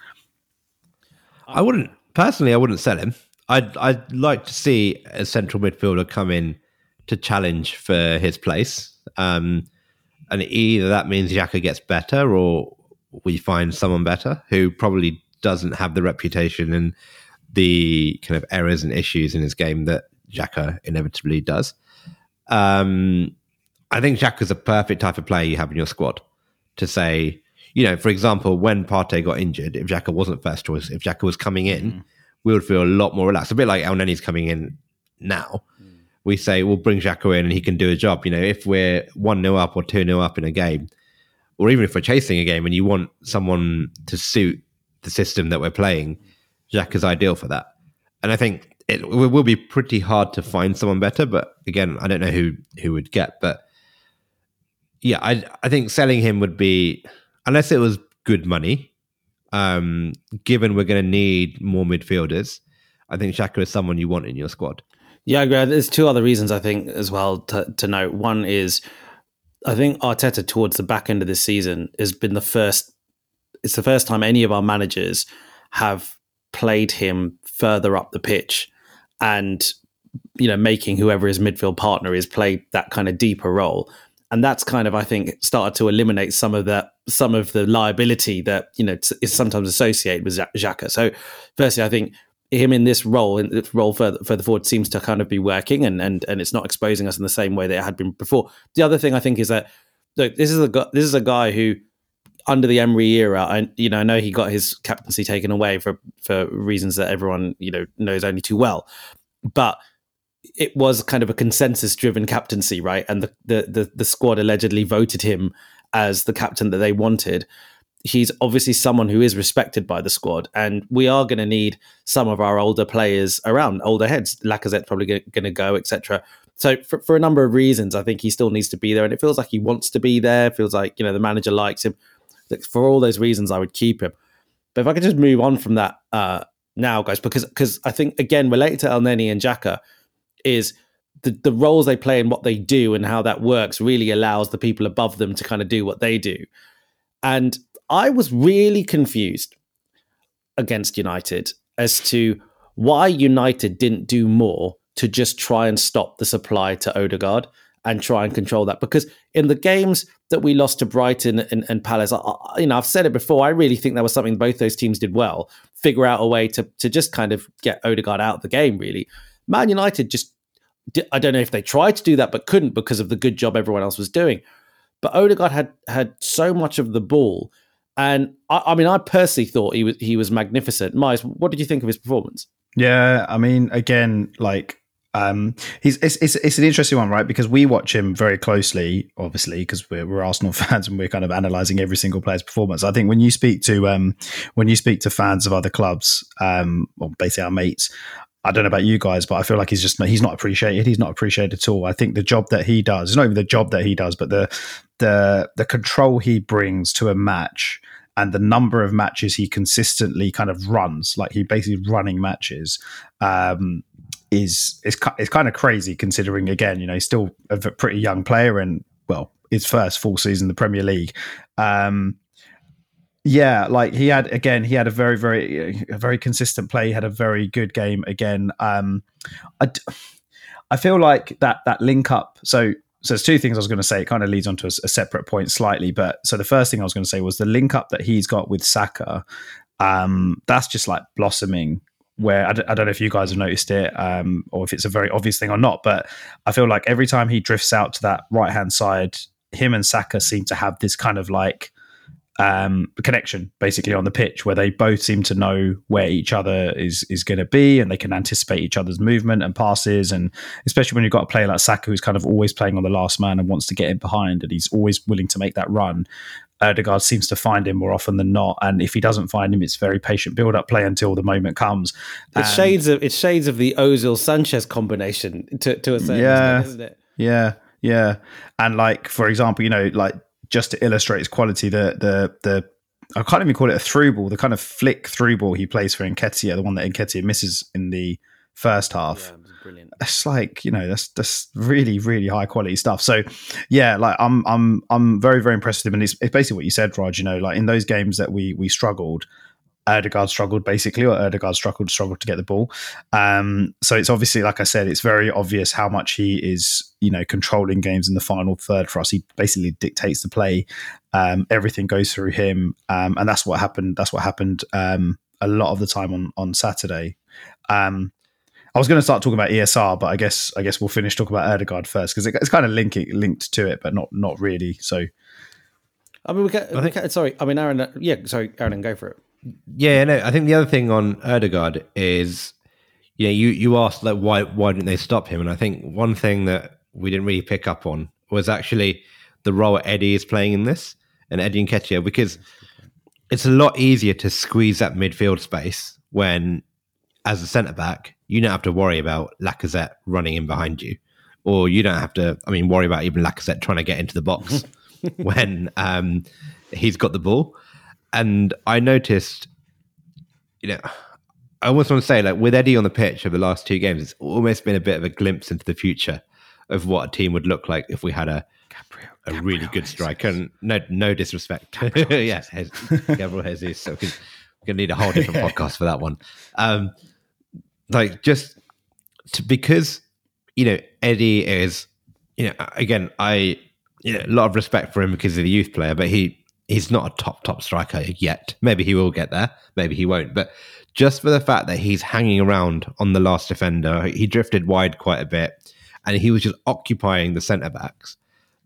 Speaker 3: I wouldn't personally. I wouldn't sell him. I'd I'd like to see a central midfielder come in to challenge for his place. Um, and either that means Xhaka gets better, or we find someone better who probably doesn't have the reputation and the kind of errors and issues in his game that Xhaka inevitably does. Um, I think Xhaka's a perfect type of player you have in your squad to say, you know, for example, when Partey got injured, if Xhaka wasn't first choice, if Xhaka was coming in, mm. we would feel a lot more relaxed. A bit like Elneny's coming in now. Mm. We say we'll bring Xhaka in and he can do a job. You know, if we're one 0 up or two 0 up in a game, or even if we're chasing a game and you want someone to suit the system that we're playing, Xhaka's ideal for that. And I think it will will be pretty hard to find someone better. But again, I don't know who who would get. But yeah, I I think selling him would be unless it was good money. Um, given we're going to need more midfielders, I think Xhaka is someone you want in your squad.
Speaker 1: Yeah, I agree. There's two other reasons I think as well to, to note. One is I think Arteta towards the back end of this season has been the first. It's the first time any of our managers have played him further up the pitch, and you know, making whoever his midfield partner is play that kind of deeper role, and that's kind of I think started to eliminate some of that some of the liability that you know is sometimes associated with Xhaka. So, firstly, I think him in this role, in this role further, further forward, seems to kind of be working, and and and it's not exposing us in the same way that it had been before. The other thing I think is that look, this is a gu- this is a guy who, under the Emery era, I you know I know he got his captaincy taken away for for reasons that everyone you know knows only too well, but it was kind of a consensus driven captaincy, right? And the, the the the squad allegedly voted him as the captain that they wanted he's obviously someone who is respected by the squad, and we are going to need some of our older players around, older heads. Lacazette's probably going to go, etc. So for, for a number of reasons, I think he still needs to be there, and it feels like he wants to be there. Feels like you know the manager likes him. For all those reasons, I would keep him. But if I could just move on from that uh, now, guys, because because I think again related to Elneny and Xhaka is the, the roles they play and what they do and how that works really allows the people above them to kind of do what they do. And I was really confused against United as to why United didn't do more to just try and stop the supply to Odegaard and try and control that. Because in the games that we lost to Brighton and, and Palace, I, you know, I've said it before. I really think that was something both those teams did well. Figure out a way to to just kind of get Odegaard out of the game. Really, Man United just. I don't know if they tried to do that, but couldn't because of the good job everyone else was doing. But Odegaard had had so much of the ball, and I, I mean, I personally thought he was he was magnificent. Miles, what did you think of his performance?
Speaker 2: Yeah, I mean, again, like um, he's it's, it's, it's an interesting one, right? Because we watch him very closely, obviously, because we're, we're Arsenal fans and we're kind of analysing every single player's performance. I think when you speak to um, when you speak to fans of other clubs, um, or basically our mates, I don't know about you guys, but I feel like he's just he's not appreciated. He's not appreciated at all. I think the job that he does, not even the job that he does, but the the the control he brings to a match and the number of matches he consistently kind of runs, like he basically running matches, um, is is it's kind of crazy considering again, you know, he's still a pretty young player and well, his first full season in the Premier League. Um, yeah, like he had again, he had a very very a very consistent play. He had a very good game again. Um, I I feel like that that link up. So so there's two things I was going to say. It kind of leads on to a, a, separate point slightly, but so the first thing I was going to say was the link up that he's got with Saka. Um, that's just like blossoming where I d- I don't know if you guys have noticed it um, or if it's a very obvious thing or not, but I feel like every time he drifts out to that right hand side, him and Saka seem to have this kind of like um, connection basically on the pitch where they both seem to know where each other is is going to be and they can anticipate each other's movement and passes and especially when you've got a player like Saka who's kind of always playing on the last man and wants to get in behind and he's always willing to make that run Odegaard seems to find him more often than not. And if he doesn't find him, it's very patient build up play until the moment comes.
Speaker 1: It's shades of it's shades of the Ozil Sanchez combination to, to a certain yeah, extent, isn't it?
Speaker 2: Yeah, yeah. And like for example, you know, like just to illustrate his quality, the the the I can't even call it a through ball, the kind of flick through ball he plays for Nketiah, the one that Nketiah misses in the first half. Yeah brilliant. It's like you know that's that's really really high quality stuff. So yeah, like I'm I'm I'm very very impressed with him, and it's, it's basically what you said, Raj. You know, like in those games that we we struggled. Odegaard struggled basically, or Odegaard struggled struggled to get the ball. Um, so it's obviously, like I said, it's very obvious how much he is, you know, controlling games in the final third for us. He basically dictates the play. Um, everything goes through him, um, and that's what happened. That's what happened um, a lot of the time on on Saturday. Um, I was going to start talking about ESR, but I guess I guess we'll finish talking about Odegaard first because it, it's kind of linking linked to it, but not not really. So,
Speaker 1: I mean, we can, I think, we can, sorry. I mean, Aaron. Yeah, sorry, Aaron, go for it.
Speaker 3: Yeah, no. I think the other thing on Odegaard is, you know, you you asked like why why didn't they stop him, and I think one thing that we didn't really pick up on was actually the role Eddie is playing in this, and Eddie and Nketiah, because it's a lot easier to squeeze that midfield space when, as a centre back, you don't have to worry about Lacazette running in behind you, or you don't have to. I mean, worry about even Lacazette trying to get into the box when um, he's got the ball. And I noticed, you know, I almost want to say, like with Eddie on the pitch over the last two games, it's almost been a bit of a glimpse into the future of what a team would look like if we had a Gabriel, a Gabriel really good striker. And no, no disrespect, yes, Gabriel Jesus. So we're gonna need a whole different podcast for that one. Um, like just to, because you know Eddie is you know again I you know a lot of respect for him because he's a youth player, but he he's not a top top striker yet. Maybe he will get there, maybe he won't. But just for the fact that he's hanging around on the last defender, he drifted wide quite a bit, and he was just occupying the centre backs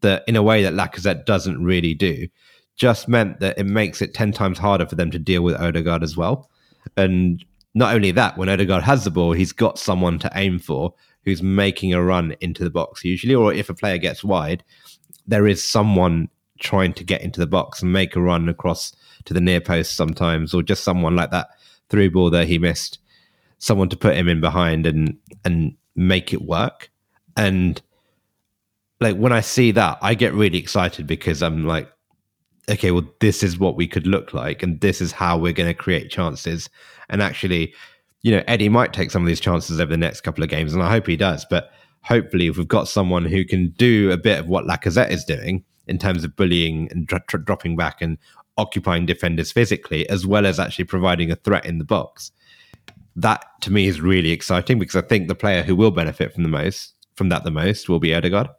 Speaker 3: that in a way that Lacazette doesn't really do. Just meant that it makes it ten times harder for them to deal with Odegaard as well. And not only that, when Odegaard has the ball, he's got someone to aim for who's making a run into the box usually, or if a player gets wide, there is someone trying to get into the box and make a run across to the near post sometimes, or just someone like that through ball that he missed, someone to put him in behind and and make it work. And like when I see that, I get really excited because I'm like, okay, well, this is what we could look like, and this is how we're going to create chances. And actually, you know, Eddie might take some of these chances over the next couple of games, and I hope he does. But hopefully, if we've got someone who can do a bit of what Lacazette is doing in terms of bullying and dro- dro- dropping back and occupying defenders physically, as well as actually providing a threat in the box, that to me is really exciting because I think the player who will benefit from the most from that the most will be Odegaard.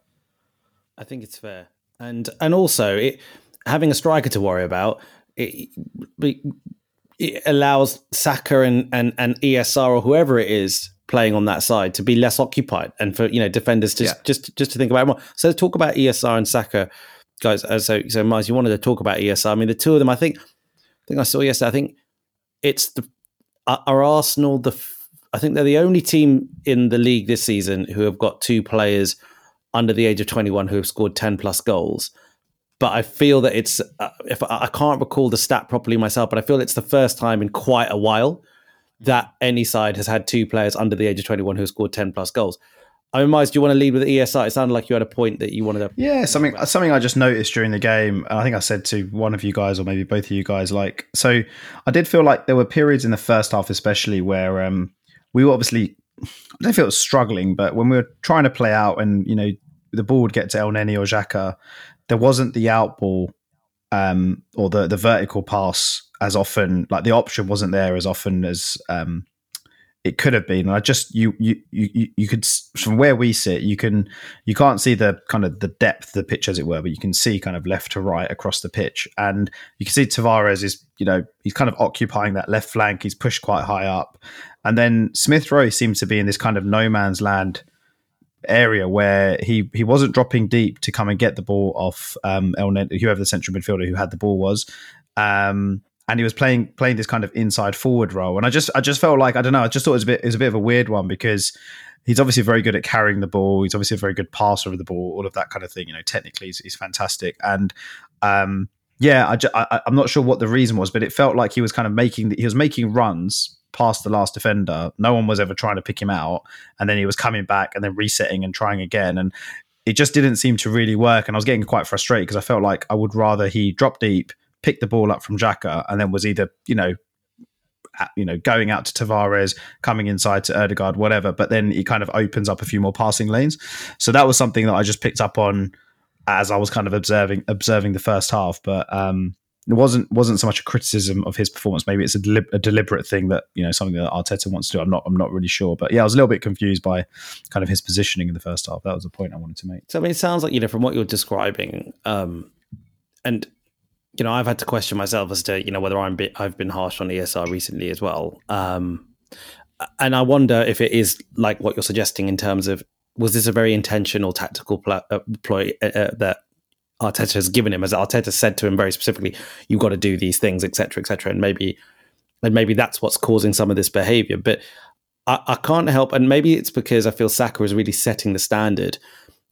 Speaker 1: I think it's fair, and and also it, having a striker to worry about it, it allows Saka and, and and ESR or whoever it is playing on that side to be less occupied, and for you know defenders to yeah. just just to think about it more. So talk about ESR and Saka, guys. Uh, so so Miles, you wanted to talk about ESR. I mean, the two of them. I think I think I saw yesterday. I think it's the are Arsenal the I think they're the only team in the league this season who have got two players under the age of 21 who have scored 10 plus goals. But I feel that it's uh, if I can't recall the stat properly myself, but I feel it's the first time in quite a while that any side has had two players under the age of 21 who have scored 10 plus goals. I mean, Miles, do you want to lead with ESR? It sounded like you had a point that you wanted to.
Speaker 2: Yeah, something something I just noticed during the game. And I think I said to one of you guys, or maybe both of you guys, like, so I did feel like there were periods in the first half, especially where um, we were obviously, I don't feel it was struggling, but when we were trying to play out and, you know, the ball would get to Elneny or Xhaka, there wasn't the out ball um, or the, the vertical pass as often, like the option wasn't there as often as um, it could have been. I just you you you you could from where we sit, you can you can't see the kind of the depth of the pitch as it were, but you can see kind of left to right across the pitch, and you can see Tavares is you know he's kind of occupying that left flank. He's pushed quite high up, and then Smith Rowe seems to be in this kind of no man's land area where he he wasn't dropping deep to come and get the ball off um, Elneny, whoever the central midfielder who had the ball was. Um, and he was playing playing this kind of inside forward role. And I just I just felt like I don't know. I just thought it was a bit it was a bit of a weird one because he's obviously very good at carrying the ball. He's obviously a very good passer of the ball. All of that kind of thing. You know, technically he's, he's fantastic. And um, yeah, I, I I'm not sure what the reason was, but it felt like he was kind of making he was making runs past the last defender. No one was ever trying to pick him out, and then he was coming back and then resetting and trying again. And it just didn't seem to really work. And I was getting quite frustrated because I felt like I would rather he drop deep picked the ball up from Xhaka and then was either, you know, you know, going out to Tavares, coming inside to Odegaard, whatever. But then he kind of opens up a few more passing lanes. So that was something that I just picked up on as I was kind of observing observing the first half. But um, it wasn't wasn't so much a criticism of his performance. Maybe it's a, a, deliberate thing that you know something that Arteta wants to do. I'm not I'm not really sure. But yeah, I was a little bit confused by kind of his positioning in the first half. That was the point I wanted to make.
Speaker 1: So I mean, it sounds like you know from what you're describing, um, and you know, I've had to question myself as to you know whether I'm I've been harsh on ESR recently as well. Um, and I wonder if it is like what you're suggesting in terms of was this a very intentional tactical pl- uh, ploy uh, uh, that Arteta has given him, as Arteta said to him very specifically, you've got to do these things, etc., etc., and maybe and maybe that's what's causing some of this behavior. But I, I can't help, and maybe it's because I feel Saka is really setting the standard.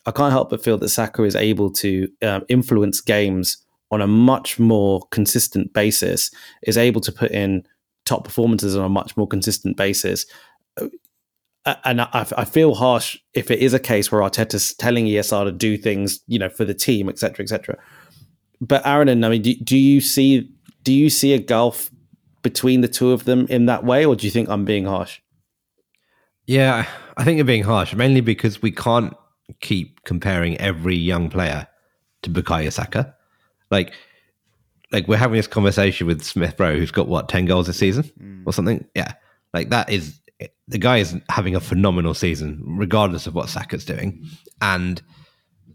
Speaker 1: I can't help but feel that Saka is able to um, influence games on a much more consistent basis, is able to put in top performances on a much more consistent basis. Uh, and I, I, feel harsh if it is a case where Arteta's telling ESR to do things, you know, for the team, etc., etc. But Aaron, and I mean, do, do you see do you see a gulf between the two of them in that way, or do you think I'm being harsh?
Speaker 3: Yeah, I think you're being harsh, mainly because we can't keep comparing every young player to Bukayo Saka. Like, like we're having this conversation with Smith Rowe, who's got what ten goals a season mm. or something. Yeah, like that is the guy is having a phenomenal season, regardless of what Saka's doing. And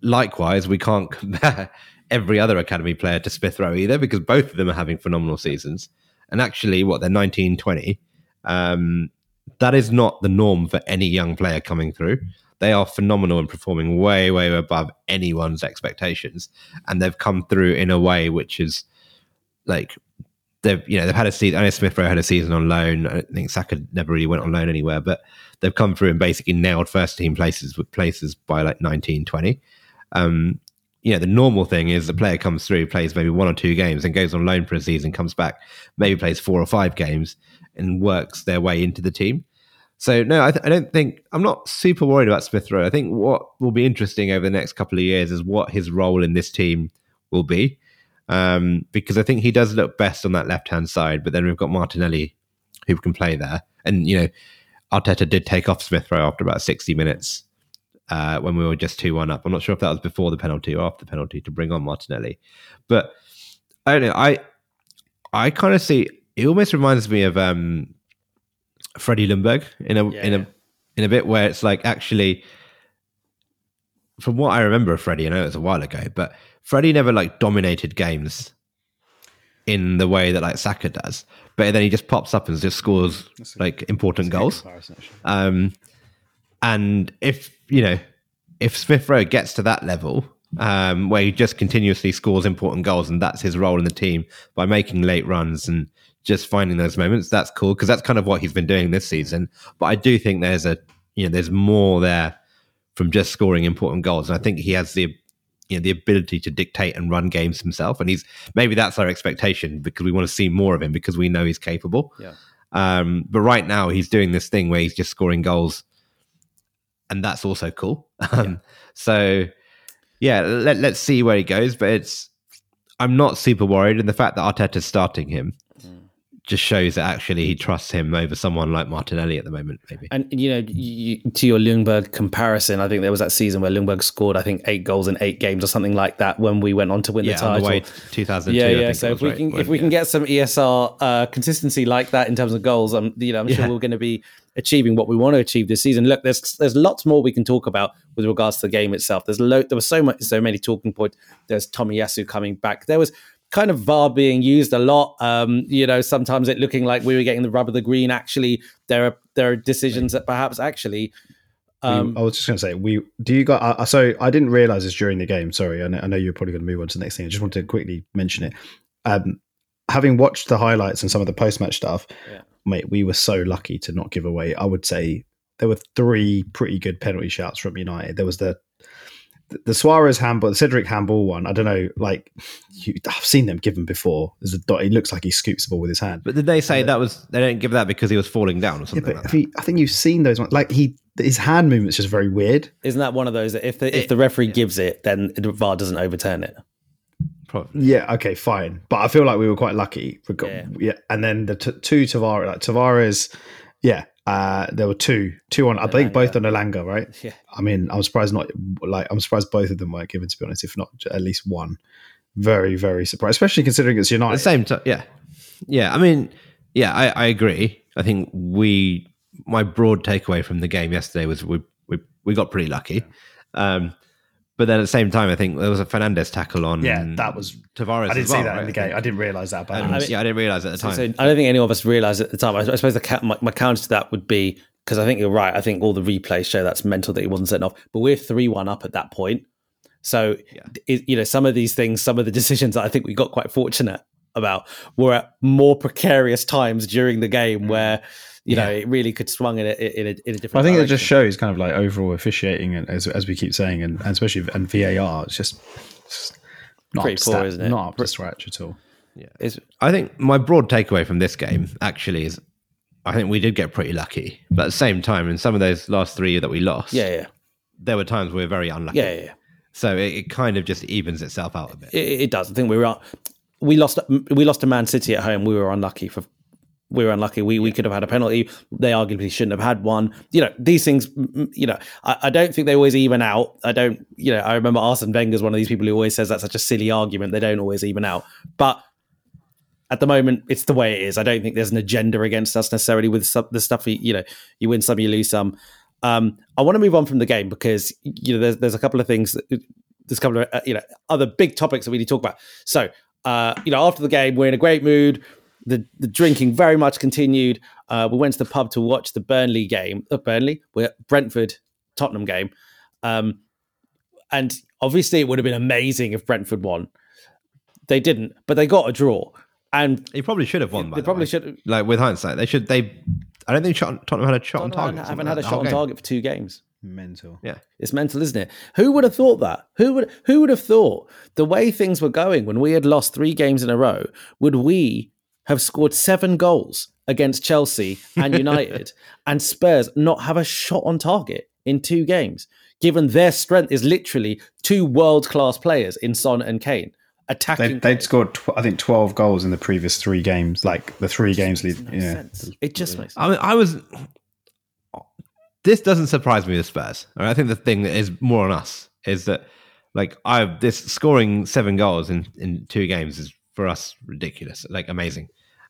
Speaker 3: likewise, we can't compare every other academy player to Smith Rowe either, because both of them are having phenomenal seasons. And actually, what they're 19, 20. Um, that is not the norm for any young player coming through they are phenomenal and performing way, way above anyone's expectations. And they've come through in a way which is like they've you know they've had a season. I know Smith Rowe had a season on loan. I think Saka never really went on loan anywhere, but they've come through and basically nailed first team places with places by like 19, 20. Um, you know, the normal thing is the player comes through, plays maybe one or two games, and goes on loan for a season, comes back, maybe plays four or five games, and works their way into the team. So no, I, th- I, don't think I'm not super worried about Smith Rowe. I think what will be interesting over the next couple of years is what his role in this team will be, um, because I think he does look best on that left hand side. But then we've got Martinelli who can play there. And you know, Arteta did take off Smith Rowe after about sixty minutes uh, when we were just two one up. I'm not sure if that was before the penalty or after the penalty to bring on Martinelli, but I don't know. I I kind of see it almost reminds me of um, Freddie Ljungberg in a
Speaker 1: Yeah.
Speaker 3: in a in a bit where it's like actually from what I remember of Freddie, I know it was a while ago, but Freddie never like dominated games in the way that like Saka does. But then he just pops up and just scores like important goals. Um, and if you know, if Smith Rowe gets to that level, um, where he just continuously scores important goals, and that's his role in the team by making late runs and just finding those moments, that's cool because that's kind of what he's been doing this season. But I do think there's a you know there's more there from just scoring important goals, and I think he has the you know the ability to dictate and run games himself, and he's maybe that's our expectation because we want to see more of him because we know he's capable.
Speaker 1: Yeah.
Speaker 3: Um, but right now he's doing this thing where he's just scoring goals, and that's also cool. Um, So yeah, let, let's see where he goes. But it's I'm not super worried, and the fact that Arteta's starting him just shows that actually he trusts him over someone like Martinelli at the moment. Maybe
Speaker 1: And you know, you, to your Ljungberg comparison, I think there was that season where Ljungberg scored, I think, eight goals in eight games or something like that when we went on to win
Speaker 3: yeah,
Speaker 1: the title.
Speaker 3: the way 2002.
Speaker 1: yeah, yeah. So if we
Speaker 3: right?
Speaker 1: can if we can get some ESR uh, consistency like that in terms of goals, um, you know, I'm sure
Speaker 3: Yeah.
Speaker 1: we're going to be achieving what we want to achieve this season. Look, there's there's lots more we can talk about with regards to the game itself. There's lo- there was so much so many talking points. There's Tomiyasu coming back. There was kind of VAR being used a lot. Um, you know, sometimes it looking like we were getting the rub of the green. Actually, there are there are decisions that perhaps actually. Um,
Speaker 2: I was just going to say, we do you got uh, so I didn't realize this during the game. Sorry, I know, I know you're probably going to move on to the next thing. I just wanted to quickly mention it. Um, having watched the highlights and some of the post match stuff,
Speaker 1: Yeah.
Speaker 2: mate, we were so lucky to not give away. I would say there were three pretty good penalty shouts from United. There was the the Suarez handball, the Cedric handball one. I don't know, like you, I've seen them given before. There's a dot. He looks like he scoops the ball with his hand.
Speaker 3: But did they say that was they didn't give that because he was falling down or
Speaker 2: Yeah,
Speaker 3: something
Speaker 2: but
Speaker 3: like that?
Speaker 2: you, I think you've seen those ones. Like he, his hand movement's just very weird.
Speaker 1: isn't that one of those that if the if the referee gives it, then the VAR doesn't overturn it?
Speaker 3: Probably.
Speaker 2: Yeah, okay, fine. But I feel like we were quite lucky. We got-
Speaker 1: Yeah.
Speaker 2: yeah. and then the t- two Tavares, like Tavares, yeah, uh, there were two, two on. I think both on Elanga, right?
Speaker 1: Yeah.
Speaker 2: I mean, I'm surprised not like I'm surprised both of them weren't given. To be honest, if not at least one. Very, very surprised, especially considering it's
Speaker 3: At the
Speaker 2: United.
Speaker 3: same time, yeah, yeah. I mean, yeah, I, I agree. I think we my broad takeaway from the game yesterday was we we, we got pretty lucky. Um, but then at the same time, I think there was a Fernandez tackle on.
Speaker 2: Yeah, that was-
Speaker 3: Tavares.
Speaker 2: I didn't
Speaker 3: as
Speaker 2: see that
Speaker 3: right?
Speaker 2: in the game. I didn't realize that about
Speaker 3: And,
Speaker 2: him.
Speaker 1: Um, mean-
Speaker 3: yeah, I didn't realize at the time.
Speaker 1: so I don't think any of us realized at the time. I, I suppose the ca- my, my counter to that would be because I think you're right. I think all the replays show that's mental that he wasn't sent off. But we're three one up at that point. So
Speaker 3: Yeah.
Speaker 1: it, you know some of these things, some of the decisions that I think we got quite fortunate about were at more precarious times during the game mm. where you know it really could swung in a, in a, in a different.
Speaker 2: I think it just
Speaker 1: direction.
Speaker 2: shows kind of like overall officiating, and as, as we keep saying, and, and especially and VAR, it's just, just not
Speaker 1: Pretty
Speaker 2: up to
Speaker 1: poor,
Speaker 2: stat-
Speaker 1: isn't it?
Speaker 2: Not up to scratch at all.
Speaker 1: Yeah, it's-
Speaker 3: I think my broad takeaway from this game actually is I think we did get pretty lucky. But at the same time, in some of those last three that we lost,
Speaker 1: yeah, yeah,
Speaker 3: there were times we were very unlucky.
Speaker 1: yeah, yeah. yeah.
Speaker 3: So it, it kind of just evens itself out a bit.
Speaker 1: It, it does. I think we were we lost we lost to Man City at home. We were unlucky for we were unlucky. We we could have had a penalty. They arguably shouldn't have had one. You know these things. You know I, I don't think they always even out. I don't. You know I remember Arsene Wenger's one of these people who always says that's such a silly argument. They don't always even out. But at the moment, it's the way it is. I don't think there's an agenda against us necessarily with some, the stuff. You, you know, you win some, you lose some. Um, I want to move on from the game because you know there's there's a couple of things. That, there's a couple of uh, you know other big topics that we need to talk about. So uh, you know after the game, we're in a great mood. The the drinking very much continued. Uh, we went to the pub to watch the Burnley game. Uh, Burnley, we're Brentford Tottenham game. Um, and obviously, it would have been amazing if Brentford won. They didn't, but they got a draw. And
Speaker 3: He probably should have won. By
Speaker 1: they
Speaker 3: the
Speaker 1: probably
Speaker 3: way.
Speaker 1: should.
Speaker 3: Like with hindsight, they should. They, I don't think shot, Tottenham had a shot on target. or
Speaker 1: haven't
Speaker 3: something
Speaker 1: had a shot on
Speaker 3: game.
Speaker 1: target for two games.
Speaker 2: Mental.
Speaker 3: Yeah,
Speaker 1: It's mental, isn't it? Who would have thought that? Who would who would have thought the way things were going when we had lost three games in a row, would we have scored seven goals against Chelsea and United and Spurs not have a shot on target in two games, given their strength is literally two world class players in Son and Kane. attacking.
Speaker 2: They, would scored, tw- I think, twelve goals in the previous three games. Like the three games lead.
Speaker 1: No
Speaker 2: yeah,
Speaker 1: sense. It just makes.
Speaker 3: I mean, I was. This doesn't surprise me with Spurs. I, mean, I think the thing that is more on us is that, like, I this scoring seven goals in in two games is for us ridiculous, like amazing.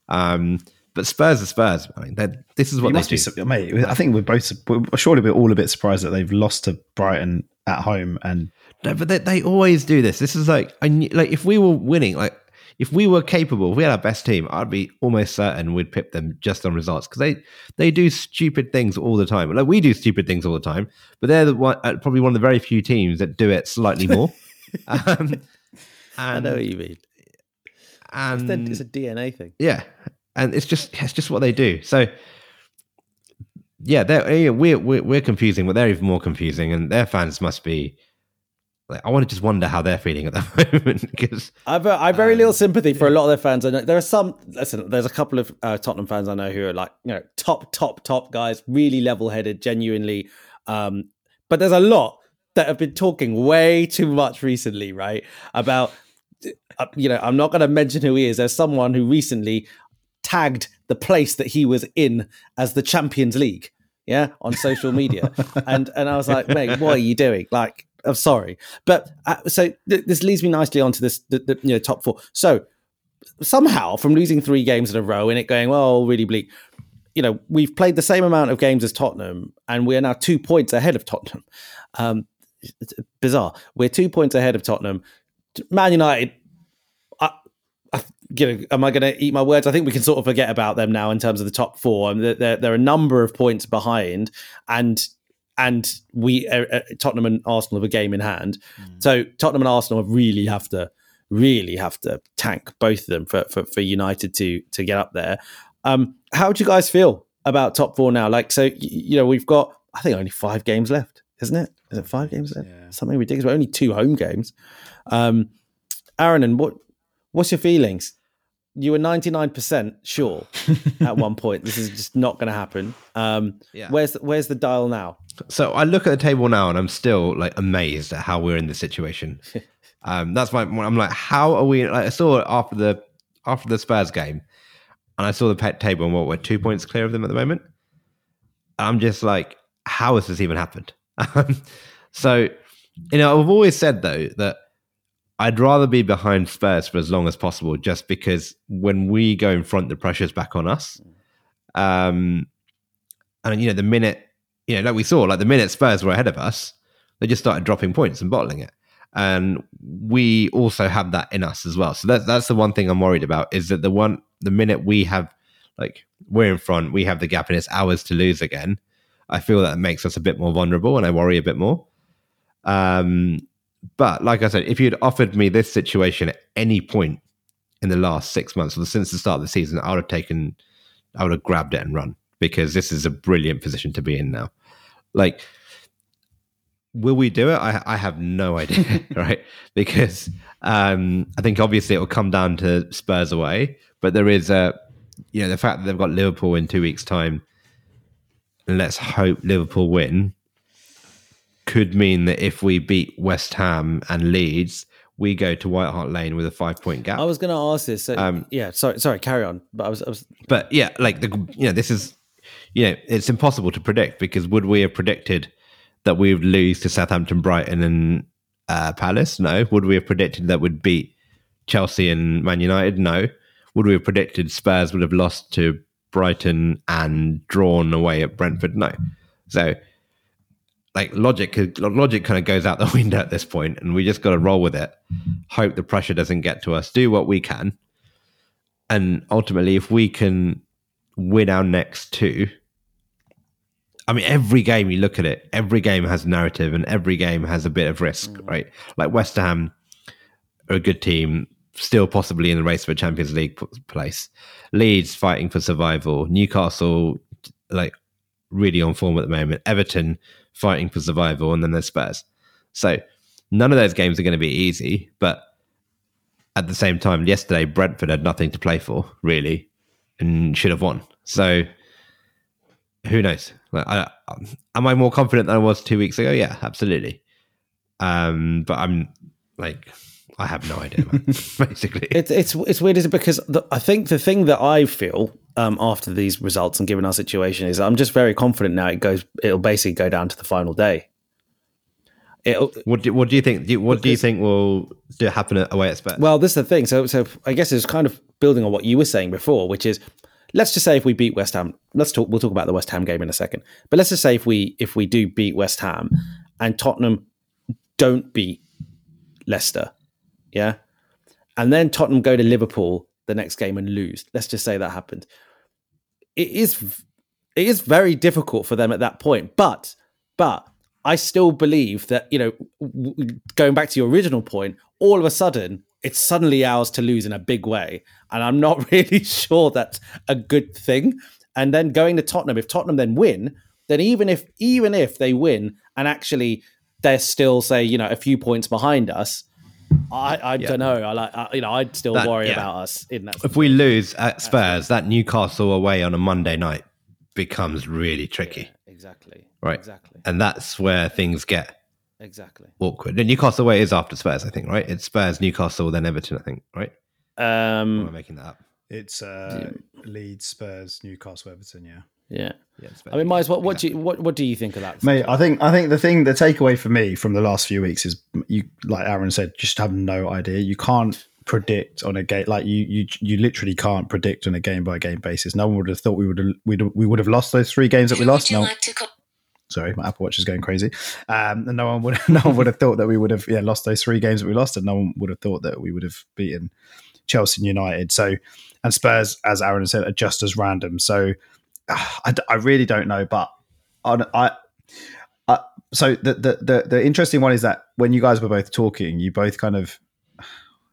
Speaker 3: Um, but Spurs are Spurs. I mean, this is what
Speaker 2: you
Speaker 3: they
Speaker 2: must
Speaker 3: do.
Speaker 2: Be, mate, I think we're both we're, surely we're all a bit surprised that they've lost to Brighton at home and
Speaker 3: no, but they, they always do this. This is like I knew, like if we were winning, like if we were capable, if we had our best team, I'd be almost certain we'd pip them just on results because they they do stupid things all the time. Like we do stupid things all the time, but they're the one, uh, probably one of the very few teams that do it slightly more. um,
Speaker 1: I know what you mean.
Speaker 3: And
Speaker 1: it's, a DNA thing.
Speaker 3: Yeah, and it's just it's just what they do. So yeah, they're we're, we're we're confusing, but they're even more confusing, and their fans must be. Like, I want to just wonder how they're feeling at the moment because
Speaker 1: I've uh, I've very um, little sympathy for a lot of their fans. I know there are some. Listen, there's a couple of uh, Tottenham fans I know who are like you know top top top guys, really level headed, genuinely. Um, but there's a lot that have been talking way too much recently, right? About you know, I'm not going to mention who he is. There's someone who recently tagged the place that he was in as the Champions League, yeah, on social media, and and I was like, mate, what are you doing? Like, I'm sorry, but uh, so th- this leads me nicely onto this, the, the, you know, top four. So somehow, from losing three games in a row and it going, well, really bleak. You know, we've played the same amount of games as Tottenham, and we are now two points ahead of Tottenham. Um, bizarre. We're two points ahead of Tottenham. Man United you know, am I going to eat my words? I think we can sort of forget about them now in terms of the top four. I mean, they're, they're a number of points behind, and and we uh, uh, Tottenham and Arsenal have a game in hand. Mm. So Tottenham and Arsenal really have to really have to tank both of them for for, for United to to get up there. Um, how do you guys feel about top four now? Like, so you know, we've got I think only five games left, isn't it? Is it five games left? Yeah. Something ridiculous. We're only two home games. Um, Aaron, and what what's your feelings? you were 99% sure at one point this is just not going to happen. Um, yeah. Where's where's the dial now?
Speaker 3: So I look at the table now and I'm still like amazed at how we're in this situation. um, that's my I'm like, how are we? Like, I saw it after the after the Spurs game, and I saw the pet table and what we're two points clear of them at the moment. I'm just like, how has this even happened? so, you know, I've always said though that I'd rather be behind Spurs for as long as possible, just because when we go in front, the pressure's back on us. Um, and you know, the minute you know, like we saw, like the minute Spurs were ahead of us, they just started dropping points and bottling it. And we also have that in us as well. So that's that's the one thing I'm worried about is that the one the minute we have like we're in front, we have the gap and it's ours to lose again. I feel that makes us a bit more vulnerable, and I worry a bit more. Um, but like I said, if you'd offered me this situation at any point in the last six months or since the start of the season, I would have taken, I would have grabbed it and run because this is a brilliant position to be in now. Like, will we do it? I, I have no idea, right? Because um, I think obviously it will come down to Spurs away, but there is a, you know, the fact that they've got Liverpool in two weeks' time. Let's hope Liverpool win could mean that if we beat West Ham and Leeds, we go to White Hart Lane with a five point gap.
Speaker 1: I was going to ask this. So, um, yeah, sorry, sorry, carry on. But I was, I was,
Speaker 3: but yeah, like the, you know, this is, you know, it's impossible to predict because would we have predicted that we would lose to Southampton, Brighton, and uh, Palace? No. Would we have predicted that we'd beat Chelsea and Man United? No. Would we have predicted Spurs would have lost to Brighton and drawn away at Brentford? No. So like logic logic kind of goes out the window at this point and we just got to roll with it. Hope the pressure doesn't get to us. Do what we can. And ultimately if we can win our next two i mean every game you look at it every game has narrative and every game has a bit of risk mm. right? Like west ham are a good team still possibly in the race for a champions league place. Leeds fighting for survival. Newcastle like really on form at the moment. Everton fighting for survival, and then there's Spurs. So none of those games are going to be easy, but at the same time, yesterday Brentford had nothing to play for really, and should have won. So who knows? Like, I, am I more confident than I was two weeks ago? Yeah, absolutely. Um, but I'm like, I have no idea, man. Basically,
Speaker 1: It's it's it's weird, is it? Because the, I think the thing that I feel um, after these results and given our situation is I'm just very confident now. It goes. It'll basically go down to the final day. It'll,
Speaker 3: what do, what do you think? Do you- What do you think will do happen at- away at Spurs?
Speaker 1: well, this is the thing. So so I guess it's kind of building on what you were saying before, which is let's just say if we beat West Ham. Let's talk. We'll talk about the West Ham game in a second. But let's just say if we if we do beat West Ham and Tottenham don't beat Leicester, yeah, and then Tottenham go to Liverpool the next game and lose. Let's just say that happened. It is it is very difficult for them at that point, but but I still believe that you know going back to your original point, all of a sudden it's suddenly ours to lose in a big way, and I'm not really sure that's a good thing. And then going to Tottenham, if Tottenham then win, then even if even if they win and actually they're still say you know a few points behind us, I I don't know. I like I, you know I'd still
Speaker 3: That-
Speaker 1: worry
Speaker 3: yeah.
Speaker 1: about us in that.
Speaker 3: if we lose at Spurs, that Newcastle away on a Monday night becomes really tricky,
Speaker 1: exactly
Speaker 3: right?
Speaker 1: exactly
Speaker 3: And that's where things get
Speaker 1: exactly.
Speaker 3: awkward. And Newcastle away is after Spurs, I think, right? It's Spurs, Newcastle, then Everton, I think, right? Or am I
Speaker 1: Um,
Speaker 3: making that up?
Speaker 2: It's uh, Leeds, Spurs, Newcastle, Everton. Yeah.
Speaker 1: Yeah.
Speaker 3: Yeah,
Speaker 1: I mean, Miles, what, what do you what, what do you think of that?
Speaker 2: Mate, I think I think the thing the takeaway for me from the last few weeks is you like Aaron said, just have no idea. You can't predict on a game like you you you literally can't predict on a game by game basis. No one would have thought we would have we'd, we would have lost those three games that we lost. No,
Speaker 4: like to call?
Speaker 2: sorry, my Apple Watch is going crazy. Um, and no one would no one would have thought that we would have yeah lost those three games that we lost, and no one would have thought that we would have beaten Chelsea United. So and Spurs, as Aaron said, are just as random. So I, I really don't know, but on I. I so the, the the the interesting one is that when you guys were both talking, you both kind of,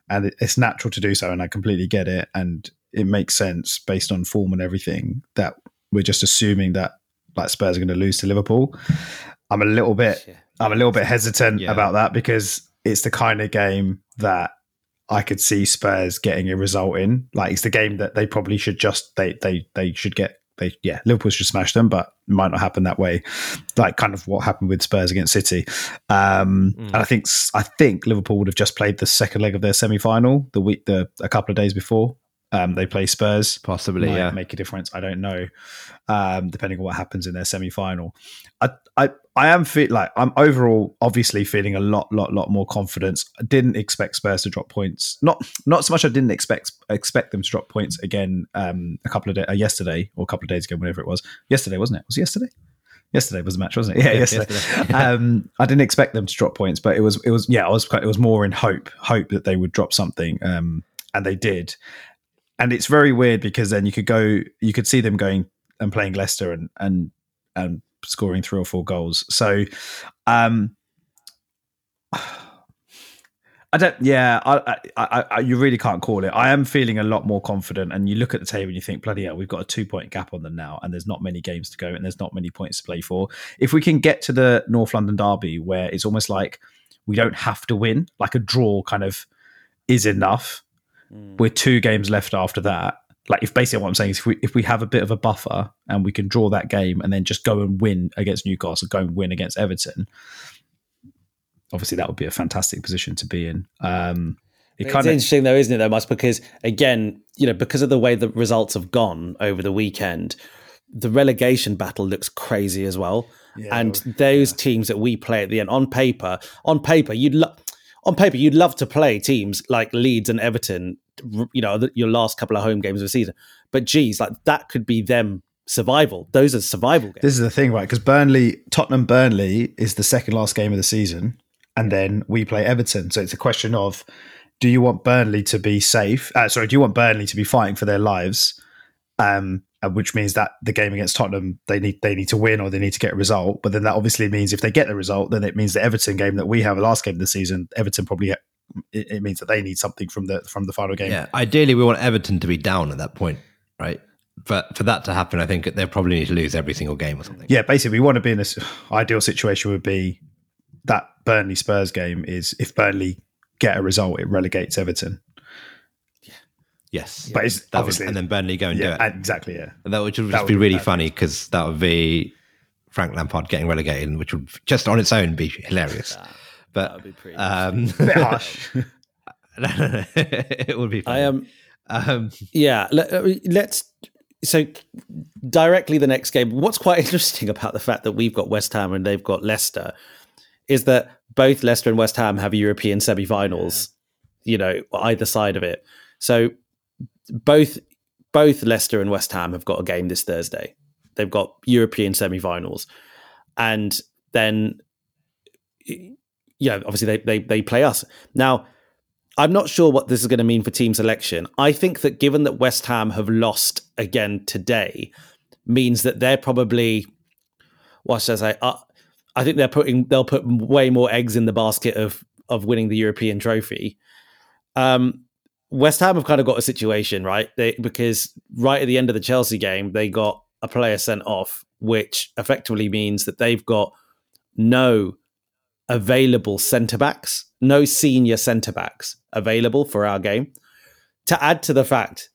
Speaker 2: and it- it's natural to do so, and I completely get it, and it makes sense based on form and everything that we're just assuming that like Spurs are going to lose to Liverpool. I'm a little bit
Speaker 1: Yeah.
Speaker 2: I'm a little bit hesitant
Speaker 3: Yeah.
Speaker 2: about that because it's the kind of game that I could see Spurs getting a result in. Like it's the game that they probably should just they they they should get they yeah Liverpool should smash them, but it might not happen that way. Like kind of what happened with Spurs against City. Um,
Speaker 3: Mm.
Speaker 2: And I think I think Liverpool would have just played the second leg of their semi final the week the a couple of days before. Um, they play Spurs
Speaker 3: Possibly,
Speaker 2: might
Speaker 3: yeah.
Speaker 2: make a difference. I don't know, um, depending on what happens in their semi final. I, I, I am feel like I'm overall obviously feeling a lot, lot, lot more confidence. I didn't expect Spurs to drop points. Not, not so much. I didn't expect expect them to drop points again. Um, a couple of days uh, yesterday or a couple of days ago, whenever it was. Yesterday, wasn't it? Was it yesterday? Yesterday was the match, wasn't it? Yeah,
Speaker 3: Yeah,
Speaker 2: yesterday.
Speaker 3: yesterday.
Speaker 2: um, I didn't expect them to drop points, but it was, it was, yeah, I was, quite- it was more in hope, hope that they would drop something, um, and they did and it's very weird because then you could go you could see them going and playing Leicester and and and scoring three or four goals. So um I don't yeah, I, I, I, you really can't call it. I am feeling a lot more confident and you look at the table and you think bloody hell, we've got a 2 point gap on them now and there's not many games to go and there's not many points to play for. If we can get to the North London derby where it's almost like we don't have to win, like a draw kind of is enough
Speaker 1: Mm.
Speaker 2: with two games left after that. Like if basically what I'm saying is if we if we have a bit of a buffer and we can draw that game and then just go and win against Newcastle, go and win against Everton, obviously that would be a fantastic position to be in. Um it
Speaker 1: It's
Speaker 2: kind of
Speaker 1: interesting though, isn't it? Though, much because again, you know, because of the way the results have gone over the weekend, the relegation battle looks crazy as well. and those teams that we play at the end, on paper, on paper, you'd love. On paper, you'd love to play teams like Leeds and Everton, r- you know, the- your last couple of home games of the season. But geez, like that could be them survival. Those are survival games.
Speaker 2: this is the thing, right? Because Burnley, Tottenham Burnley is the second last game of the season, and then we play Everton. So it's a question of do you want Burnley to be safe? Uh, sorry, do you want Burnley to be fighting for their lives? Um, which means that the game against Tottenham, they need they need to win or they need to get a result. But then that obviously means if they get the result, then it means the Everton game that we have the last game of the season, Everton probably it, it means that they need something from the from the final game.
Speaker 3: Yeah, ideally, we want Everton to be down at that point, right? But for that to happen, I think they probably need to lose every single game or something.
Speaker 2: yeah, basically, we want to be in this ideal situation would be that Burnley Spurs game is if Burnley get a result, it relegates Everton.
Speaker 3: Yes,
Speaker 2: But it's
Speaker 3: That would-
Speaker 2: obviously
Speaker 3: and then Burnley go and do it.
Speaker 2: exactly. Yeah,
Speaker 3: And that would just
Speaker 2: that would
Speaker 3: be
Speaker 2: be
Speaker 3: really
Speaker 2: bad.
Speaker 3: funny because that would be Frank Lampard getting relegated, which would just on its own be hilarious.
Speaker 1: That
Speaker 3: But
Speaker 1: would be pretty.
Speaker 3: um,
Speaker 2: bit harsh.
Speaker 3: it would be. Funny.
Speaker 1: I am.
Speaker 3: Um,
Speaker 1: Yeah, let, us So directly the next game. What's quite interesting about the fact that we've got West Ham and they've got Leicester is that both Leicester and West Ham have European semi-finals. You know, either side of it. So both both Leicester and West Ham have got a game this Thursday. They've got European semi-finals, and then yeah, obviously they they they play us now. I'm not sure what this is going to mean for team selection. I think that given that West Ham have lost again today, means that they're probably what should I say? Uh, I think they're putting they'll put way more eggs in the basket of of winning the European trophy. Um, West Ham have kind of got a situation right they, because right at the end of the Chelsea game they got a player sent off, which effectively means that they've got no available centre backs, no senior centre backs available for our game. To add to the fact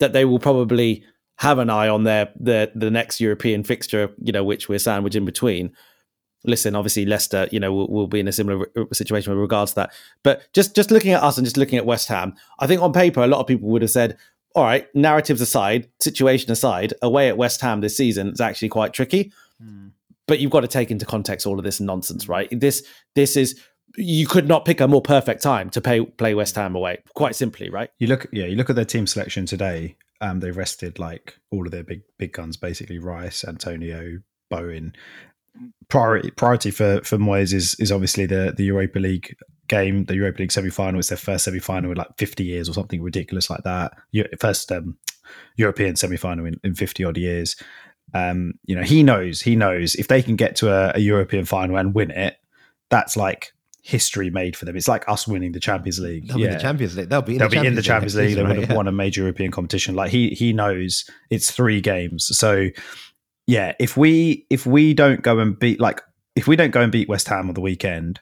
Speaker 1: that they will probably have an eye on their the the next European fixture, you know, which we're sandwiched in between. Listen, obviously Leicester, you know, will, will be in a similar situation with regards to that. But just just looking at us and just looking at West Ham, I think on paper a lot of people would have said, all right, narratives aside, situation aside, away at West Ham this season is actually quite tricky. But you've got to take into context all of this nonsense, right? This this is you could not pick a more perfect time to pay, play West Ham away. Quite simply, right?
Speaker 2: You look, yeah, you look at their team selection today. Um, they rested like all of their big big guns, basically Rice, Antonio, Bowen. Priority priority for for Moyes is is obviously the the Europa League game, the Europa League semi final. It's their first semi final in like fifty years or something ridiculous like that. First um, European semi final in, in fifty odd years. Um, you know, he knows he knows if they can get to a, a European final and win it, that's like history made for them. It's like us winning the Champions League.
Speaker 3: They'll yeah. be the Champions League. They'll be
Speaker 2: in, They'll the, be Champions in the Champions League. They right, would have yeah. won a major European competition. Like he he knows it's three games. So yeah, if we if we don't go and beat like if we don't go and beat West Ham on the weekend,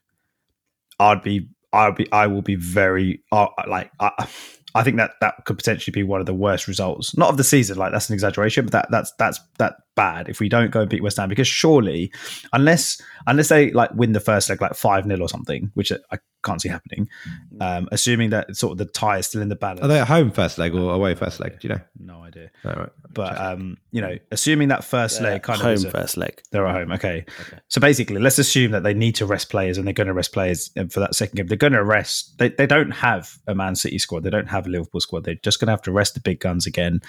Speaker 2: I'd be I'll be I will be very uh, like uh, I think that that could potentially be one of the worst results, not of the season. Like that's an exaggeration, but that that's that's that bad if we don't go and beat West Ham because surely, unless unless they like win the first leg like five 0 or something, which I can't see happening. Um, assuming that sort of the tie is still in the balance.
Speaker 3: Are they at home first leg or away first leg? Do you know?
Speaker 2: No idea.
Speaker 3: All right.
Speaker 2: But um, you know, assuming that 1st leg kind
Speaker 1: home
Speaker 2: of
Speaker 1: home first leg,
Speaker 2: they're at home. Okay. okay. So basically, let's assume that they need to rest players and they're going to rest players for that second game. They're going to rest. They they don't have a Man City squad. They don't have a Liverpool squad. They're just going to have to rest the big guns again.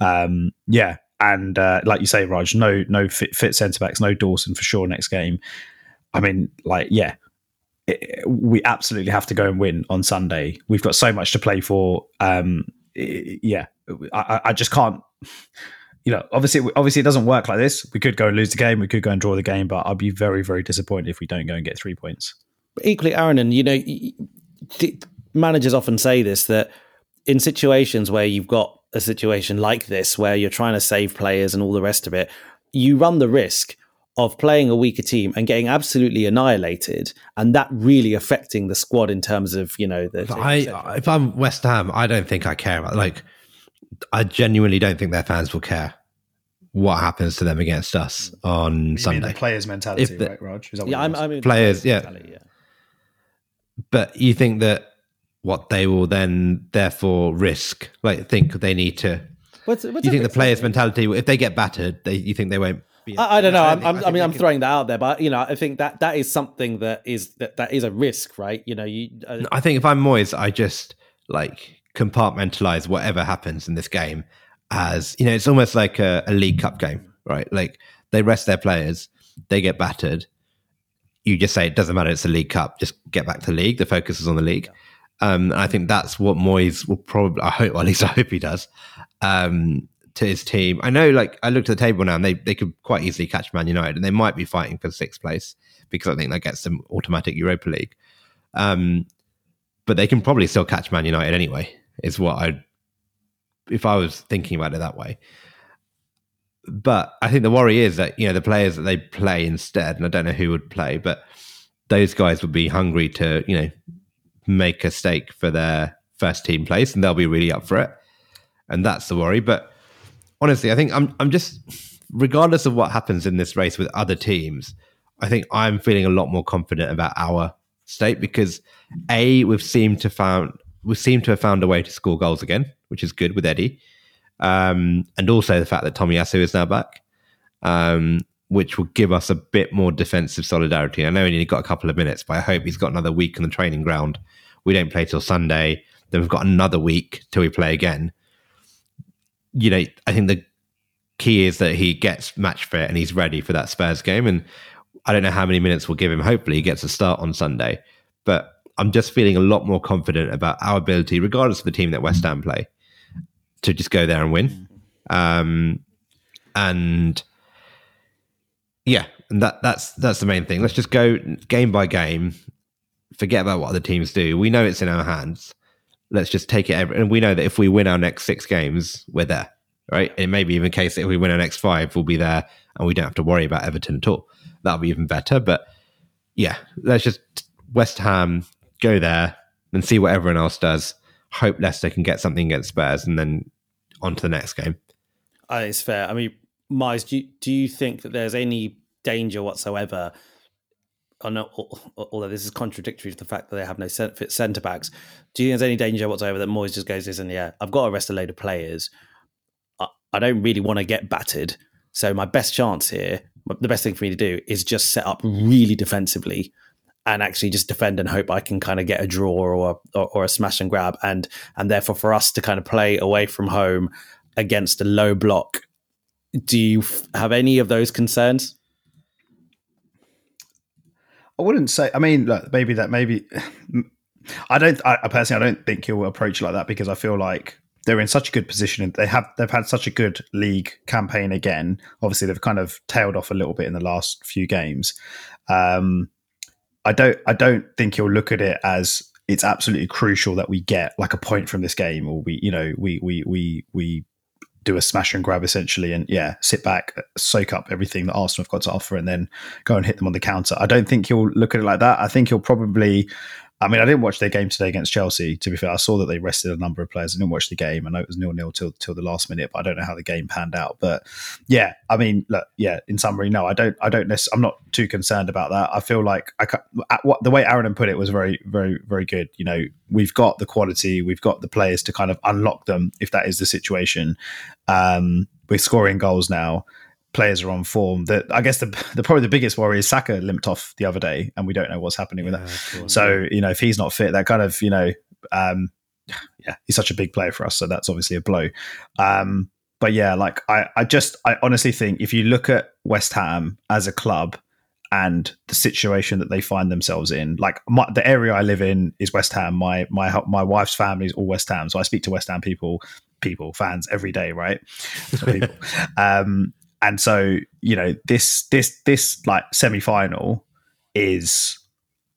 Speaker 2: Um, yeah. And uh, like you say, Raj, no no fit, fit centre backs, no Dawson for sure next game. I mean, like, yeah, we absolutely have to go and win on Sunday. We've got so much to play for. Um, yeah, I, I, just can't. You know, obviously, obviously, it doesn't work like this. We could go and lose the game. We could go and draw the game, but I'd be very, very disappointed if we don't go and get three points.
Speaker 1: But equally, Aaron, and you know, managers often say this that in situations where you've got a situation like this, where you're trying to save players and all the rest of it, you run the risk of playing a weaker team and getting absolutely annihilated, and that really affecting the squad in terms of you know the.
Speaker 3: I, if I'm West Ham, I don't think I care about like. I genuinely don't think their fans will care what happens to them against us on
Speaker 2: you
Speaker 3: Sunday.
Speaker 2: the players' mentality, the, right, Raj?
Speaker 1: yeah, I'm, I mean,
Speaker 3: players, yeah. yeah. But you think that what they will then therefore risk, like think they need to. What's, what's you think the players' mentality, if they get battered, they, you think they won't
Speaker 1: I, I, don't know. I, I'm, I, mean, I'm throwing that out there, but you know, I think that that is something that is that, that is a risk, right? You know, you.
Speaker 3: Uh, I think if I'm Moyes, I just like compartmentalize whatever happens in this game as you know, it's almost like a, a League Cup game, right? Like they rest their players, they get battered. You just say it doesn't matter. It's a League Cup. Just get back to the league. The focus is on the league. Um, I think that's what Moyes will probably. I hope, well, at least I hope he does. Um, to his team. I know, like, I looked at the table now and they, they could quite easily catch Man United and they might be fighting for sixth place because I think that gets them automatic Europa League. Um, but they can probably still catch Man United anyway, is what I, if I was thinking about it that way. But I think the worry is that, you know, the players that they play instead, and I don't know who would play, but those guys would be hungry to, you know, make a stake for their first team place and they'll be really up for it. And that's the worry. But honestly, I think I'm I'm just regardless of what happens in this race with other teams, I think I'm feeling a lot more confident about our state because a we've seemed to found we seem to have found a way to score goals again, which is good with Eddie, um, and also the fact that Tomiyasu is now back, um, which will give us a bit more defensive solidarity. I know he only got a couple of minutes, but I hope he's got another week on the training ground. We don't play till Sunday, then we've got another week till we play again. You know, I think the key is that he gets match fit and he's ready for that Spurs game. And I don't know how many minutes we'll give him. Hopefully, he gets a start on Sunday. But I'm just feeling a lot more confident about our ability, regardless of the team that West Ham play, to just go there and win. Um, and yeah, and that that's that's the main thing. Let's just go game by game. Forget about what other teams do. We know it's in our hands. Let's just take it. Every, and we know that if we win our next six games, we're there, right? It may be even case that if we win our next five, we'll be there, and we don't have to worry about Everton at all. That'll be even better. But yeah, let's just West Ham go there and see what everyone else does. Hope Leicester can get something against Spurs, and then on to the next game.
Speaker 1: It's fair. I mean, Miles, do you, do you think that there's any danger whatsoever? Although this is contradictory to the fact that they have no centre backs, do you think there's any danger whatsoever that Moyes just goes, "Listen, yeah, I've got to rest a load of players. I, I don't really want to get battered, so my best chance here, the best thing for me to do, is just set up really defensively." and actually just defend and hope I can kind of get a draw or, or, or a smash and grab, and and therefore for us to kind of play away from home against a low block. Do you have any of those concerns?
Speaker 2: I wouldn't say. I mean, look, maybe that maybe. I don't. I personally, I don't think he'll approach like that because I feel like they're in such a good position and they have they've had such a good league campaign again. Obviously, they've kind of tailed off a little bit in the last few games. Um, I don't I don't think he'll look at it as it's absolutely crucial that we get like a point from this game or we you know we we we we do a smash and grab essentially and yeah sit back soak up everything that Arsenal have got to offer and then go and hit them on the counter. I don't think he'll look at it like that. I think he'll probably I mean, I didn't watch their game today against Chelsea. To be fair, I saw that they rested a number of players. I didn't watch the game. I know it was nil nil till till the last minute, but I don't know how the game panned out. But yeah, I mean, look, yeah. In summary, no, I don't. I don't. I'm not too concerned about that. I feel like I what the way Aaron put it was very, very, very good. You know, we've got the quality, we've got the players to kind of unlock them if that is the situation. Um, we're scoring goals now players are on form. That I guess the, the probably the biggest worry is Saka limped off the other day, and we don't know what's happening yeah, with that. so you know, if he's not fit, that kind of you know, um, yeah, he's such a big player for us. So that's obviously a blow. Um, but yeah, like I, I just I honestly think if you look at West Ham as a club and the situation that they find themselves in. Like my, the area I live in is West Ham. My my my wife's family is all West Ham, so I speak to West Ham people, people fans every day, right? um, and so you know this this this like semi-final is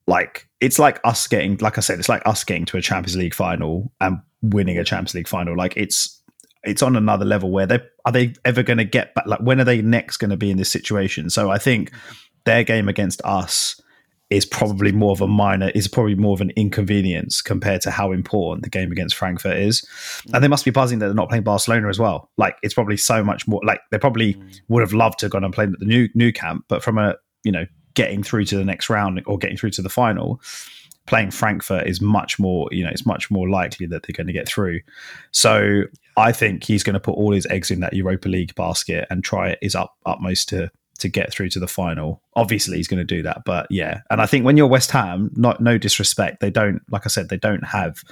Speaker 2: like it's like us getting like i said it's like us getting to a champions league final and winning a champions league final. Like it's it's on another level where they are they ever going to get back like when are they next going to be in this situation? So i think mm-hmm. their game against us is probably more of a minor is probably more of an inconvenience compared to how important the game against Frankfurt is. And they must be buzzing that they're not playing Barcelona as well. Like it's probably so much more like they probably mm. would have loved to have gone and played at the new Nou Camp, but from a you know getting through to the next round or getting through to the final, playing Frankfurt is much more, you know, it's much more likely that they're going to get through. So I think he's going to put all his eggs in that Europa League basket and try his up utmost to to get through to the final. Obviously, he's going to do that, but yeah. And I think when you're West Ham, not no disrespect, they don't like I said, they don't have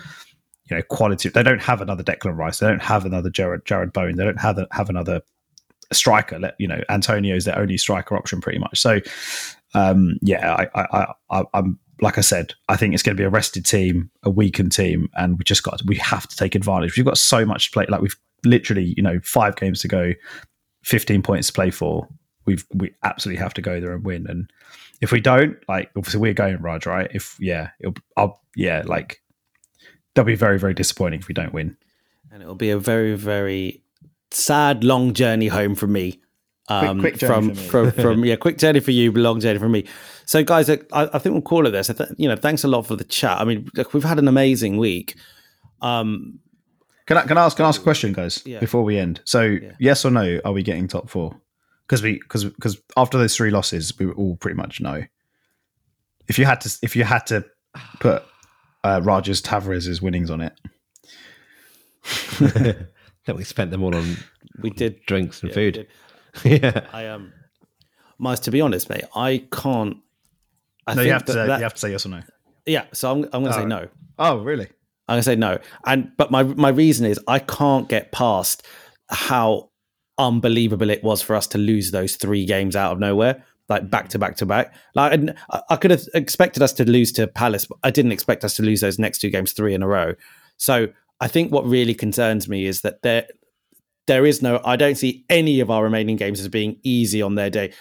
Speaker 2: you know quality. They don't have another Declan Rice. They don't have another Jared Jarrod Bowen. They don't have have another striker. You know, Antonio is their only striker option pretty much. So um, yeah, I, I, I, I'm like I said, I think it's going to be a rested team, a weakened team, and we just got we have to take advantage. We've got so much to play. Like we've literally, you know, five games to go, fifteen points to play for we've we absolutely have to go there and win. And if we don't, like obviously we're going Raj, right? If yeah, it'll I'll yeah, like that'll be very, very disappointing if we don't win.
Speaker 1: And it'll be a very, very sad long journey home for me.
Speaker 2: Um, quick, quick
Speaker 1: from from from yeah, quick journey for you, long journey for me. So, guys, I, I think we'll call it this. Th- you know, thanks a lot for the chat. I mean, look, we've had an amazing week. Um,
Speaker 2: can I can I ask can I ask a question, guys, yeah. before we end? So, yeah. yes or no, are we getting top four? Because we because because after those three losses, we all pretty much know. If you had to, if you had to put uh, Rogers Tavares' winnings on it.
Speaker 3: then we spent them all on
Speaker 1: We did.
Speaker 3: drinks and
Speaker 1: yeah,
Speaker 3: food. yeah.
Speaker 1: I um, Miles, to be honest, mate, I can't. I
Speaker 2: No,
Speaker 1: think
Speaker 2: you have to
Speaker 1: that
Speaker 2: say,
Speaker 1: that-
Speaker 2: you have to say yes or no.
Speaker 1: yeah. So I'm I'm going to say
Speaker 2: Oh.
Speaker 1: no.
Speaker 2: Oh, really?
Speaker 1: I'm gonna say no. And but my my reason is I can't get past how unbelievable it was for us to lose those three games out of nowhere, like back to back to back. Like I I could have expected us to lose to Palace, but I didn't expect us to lose those next two games three in a row. So I think what really concerns me is that there there is no I don't see any of our remaining games as being easy on their day.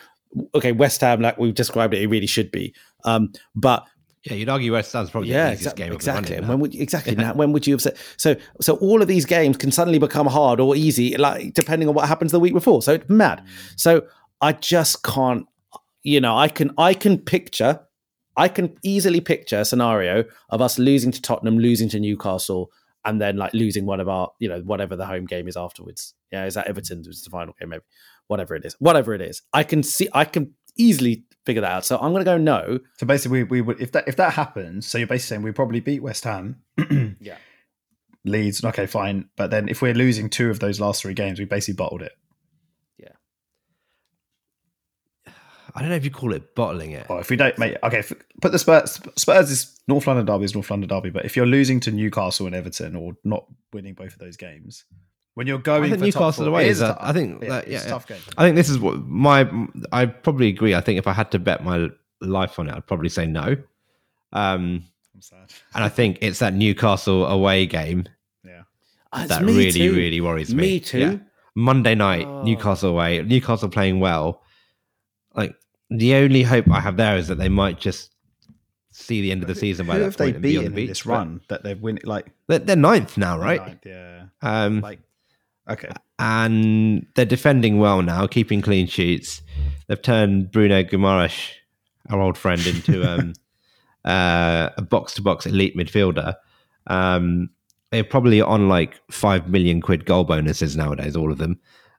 Speaker 1: Okay, West Ham, like we've described it, it really should be. Um, but
Speaker 3: Yeah, you'd argue West Ham's probably
Speaker 1: yeah,
Speaker 3: the easiest
Speaker 1: exactly.
Speaker 3: game of
Speaker 1: exactly. when would exactly now? When would you have said so? So all of these games can suddenly become hard or easy, like depending on what happens the week before. So it's mad. So I just can't. You know, I can I can picture, I can easily picture a scenario of us losing to Tottenham, losing to Newcastle, and then like losing one of our, you know, whatever the home game is afterwards. Yeah, is that Everton? Was the final game? Maybe whatever it is, whatever it is. I can see. I can easily figure that out. So I'm going to go no.
Speaker 2: So basically, we, we would if that if that happens. So you're basically saying we probably beat West Ham.
Speaker 1: Yeah.
Speaker 2: Leeds. Okay, fine. But then if we're losing two of those last three games, we basically bottled it. Yeah.
Speaker 3: I don't know if you call it bottling it.
Speaker 2: Or if we don't, mate. Okay, put the Spurs. Spurs is North London derby is North London derby. But if you're losing to Newcastle and Everton or not winning both of those games, when you're going
Speaker 3: I think
Speaker 2: top
Speaker 3: Newcastle
Speaker 2: four,
Speaker 3: away is. A,
Speaker 2: tough.
Speaker 3: I think.
Speaker 2: Yeah,
Speaker 3: that-
Speaker 2: it's
Speaker 3: yeah,
Speaker 2: a
Speaker 3: yeah.
Speaker 2: tough game.
Speaker 3: I think this is what my. I probably agree. I think if I had to bet my life on it, I'd probably say no. Um,
Speaker 2: I'm sad.
Speaker 3: and I think it's that Newcastle away game
Speaker 2: Yeah.
Speaker 3: That
Speaker 1: me
Speaker 3: really,
Speaker 1: too.
Speaker 3: really worries me.
Speaker 1: Me too.
Speaker 3: Yeah. Monday night,
Speaker 1: Oh.
Speaker 3: Newcastle away, Newcastle playing well. Like the only hope I have there is that they might just see the end of the season by
Speaker 2: Who
Speaker 3: that
Speaker 2: have they
Speaker 3: point and be on
Speaker 2: beaten
Speaker 3: the
Speaker 2: in
Speaker 3: beach.
Speaker 2: this
Speaker 3: But
Speaker 2: run that they've win like
Speaker 3: They're, they're ninth now, right?
Speaker 2: ninth, Yeah.
Speaker 3: Um,
Speaker 2: Like okay.
Speaker 3: and they're defending well now, keeping clean sheets. They've turned Bruno Guimaraes, our old friend, into um, uh, a box-to-box elite midfielder. Um, they're probably on like five million quid goal bonuses nowadays, all of them.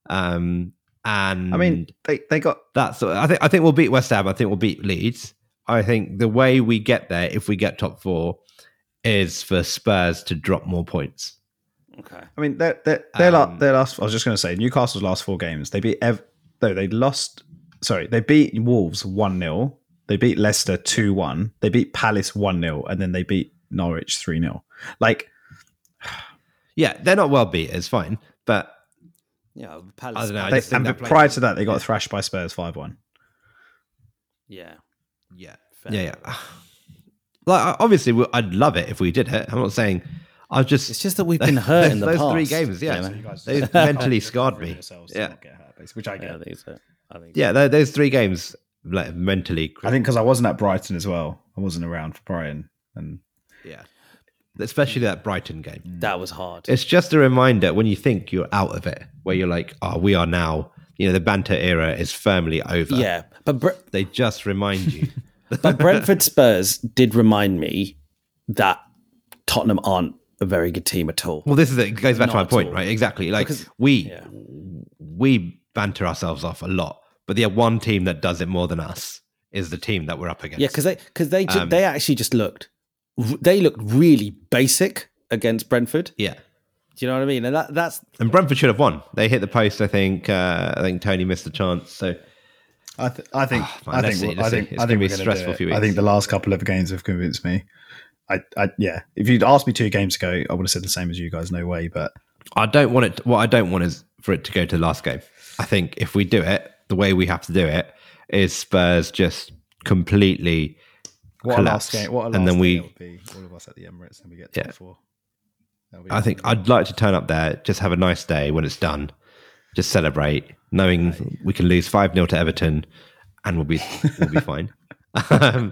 Speaker 3: Um, and
Speaker 2: I mean, they, they got
Speaker 3: that's I think I think we'll beat West Ham. I think we'll beat Leeds. I think the way we get there, if we get top four, is for Spurs to drop more points.
Speaker 1: Okay.
Speaker 2: I mean, their their their, la-
Speaker 3: Um,
Speaker 2: their last. I was just going to say Newcastle's last four games. They beat. Ev- no, they lost. Sorry, they beat Wolves one 0 They beat Leicester two one. They beat Palace one 0 and then they beat Norwich three 0 Like,
Speaker 3: Yeah, they're not well beat. It's fine, but
Speaker 1: Yeah, Palace.
Speaker 3: I don't know. I
Speaker 2: they,
Speaker 3: just think
Speaker 2: and prior
Speaker 3: plays-
Speaker 2: to that, they got thrashed by Spurs five one.
Speaker 1: Yeah.
Speaker 3: Yeah,
Speaker 1: Fair.
Speaker 3: yeah, yeah. Like obviously, I'd love it if we did it. I'm not saying. I just
Speaker 1: It's just that we've been hurt in the
Speaker 3: those
Speaker 1: past.
Speaker 3: three games. Yeah,
Speaker 1: you know?
Speaker 3: they mentally scarred me. Yeah.
Speaker 2: which I
Speaker 1: Yeah, I
Speaker 2: get.
Speaker 1: think so. I think.
Speaker 3: Yeah, tho- those three games like mentally.
Speaker 2: I think because I wasn't at Brighton as well. I wasn't around for Brighton, and
Speaker 3: yeah, especially that Brighton game. Mm.
Speaker 1: that was hard.
Speaker 3: It's just a reminder when you think you're out of it, where you're like, oh, we are now. You know, the banter era is firmly over.
Speaker 1: yeah, but Bre-
Speaker 3: they just remind you.
Speaker 1: but Brentford Spurs did remind me that Tottenham aren't a very good team at all.
Speaker 3: Well, this is it. it goes back to my point,
Speaker 1: all.
Speaker 3: right? Exactly. Like
Speaker 1: Because-
Speaker 3: we
Speaker 1: yeah.
Speaker 3: we banter ourselves off a lot, but the one team that does it more than us is the team that we're up against.
Speaker 1: Yeah, because they because they ju-
Speaker 3: Um,
Speaker 1: they actually just looked they looked really basic against Brentford.
Speaker 3: yeah.
Speaker 1: Do you know what I mean? And that that's
Speaker 3: And Brentford should have won. They hit the post. I think. Uh, I think Toney missed the chance. So
Speaker 2: I, th- I think
Speaker 3: Ah, man,
Speaker 2: I think
Speaker 3: see,
Speaker 2: I
Speaker 3: let's
Speaker 2: think
Speaker 3: see. It's
Speaker 2: I
Speaker 3: gonna
Speaker 2: think
Speaker 3: be
Speaker 2: we're
Speaker 3: stressful
Speaker 2: do it.
Speaker 3: few
Speaker 2: I think the last couple of games have convinced me. I, I yeah. If you'd asked me two games ago, I would have said the same as you guys. No way, but
Speaker 3: I don't want it. What I don't want is for it to go to the last game. I think if we do it the way we have to do it, is Spurs just completely
Speaker 2: what a last game! What a last
Speaker 3: and then we.
Speaker 2: be all of us at the Emirates, and we get top
Speaker 3: Yeah.
Speaker 2: four.
Speaker 3: I think I'd like to turn up there, just have a nice day when it's done, just celebrate, knowing we can lose five 0 to Everton, and we'll be we'll be fine. um,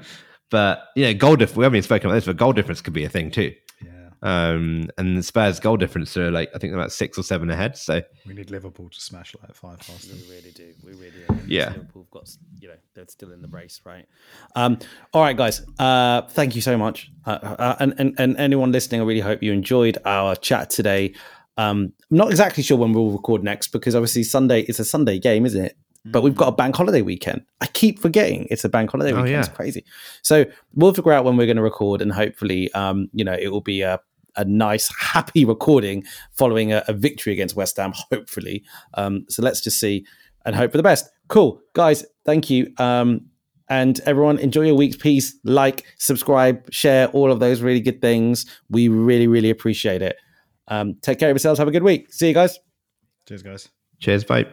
Speaker 3: but you know, goal difference. We haven't even spoken about this, but goal difference could be a thing too.
Speaker 2: yeah.
Speaker 3: Um, and the Spurs goal difference are like I think they're about six or seven ahead. So
Speaker 2: We need Liverpool to smash like five past them.
Speaker 1: we really do. We really do.
Speaker 3: Yeah.
Speaker 1: Liverpool have got you know they're still in the race, right? Um, all right, guys. Uh, thank you so much, uh, uh, and, and and anyone listening, I really hope you enjoyed our chat today. Um, I'm not exactly sure when we'll record next because obviously Sunday it's a Sunday game, isn't it? But we've got a bank holiday weekend. I keep forgetting it's a bank holiday
Speaker 3: Oh,
Speaker 1: weekend.
Speaker 3: yeah.
Speaker 1: It's crazy. So we'll figure out when we're going to record, and hopefully, um, you know, it will be a a nice, happy recording following a, a victory against West Ham. Hopefully, um, so let's just see and hope for the best. Cool, guys. Thank you. Um, and everyone, enjoy your week's peace. Like, subscribe, share, all of those really good things. We really, really appreciate it. Um, take care of yourselves. Have a good week. See you guys.
Speaker 2: Cheers, guys.
Speaker 3: Cheers, bye.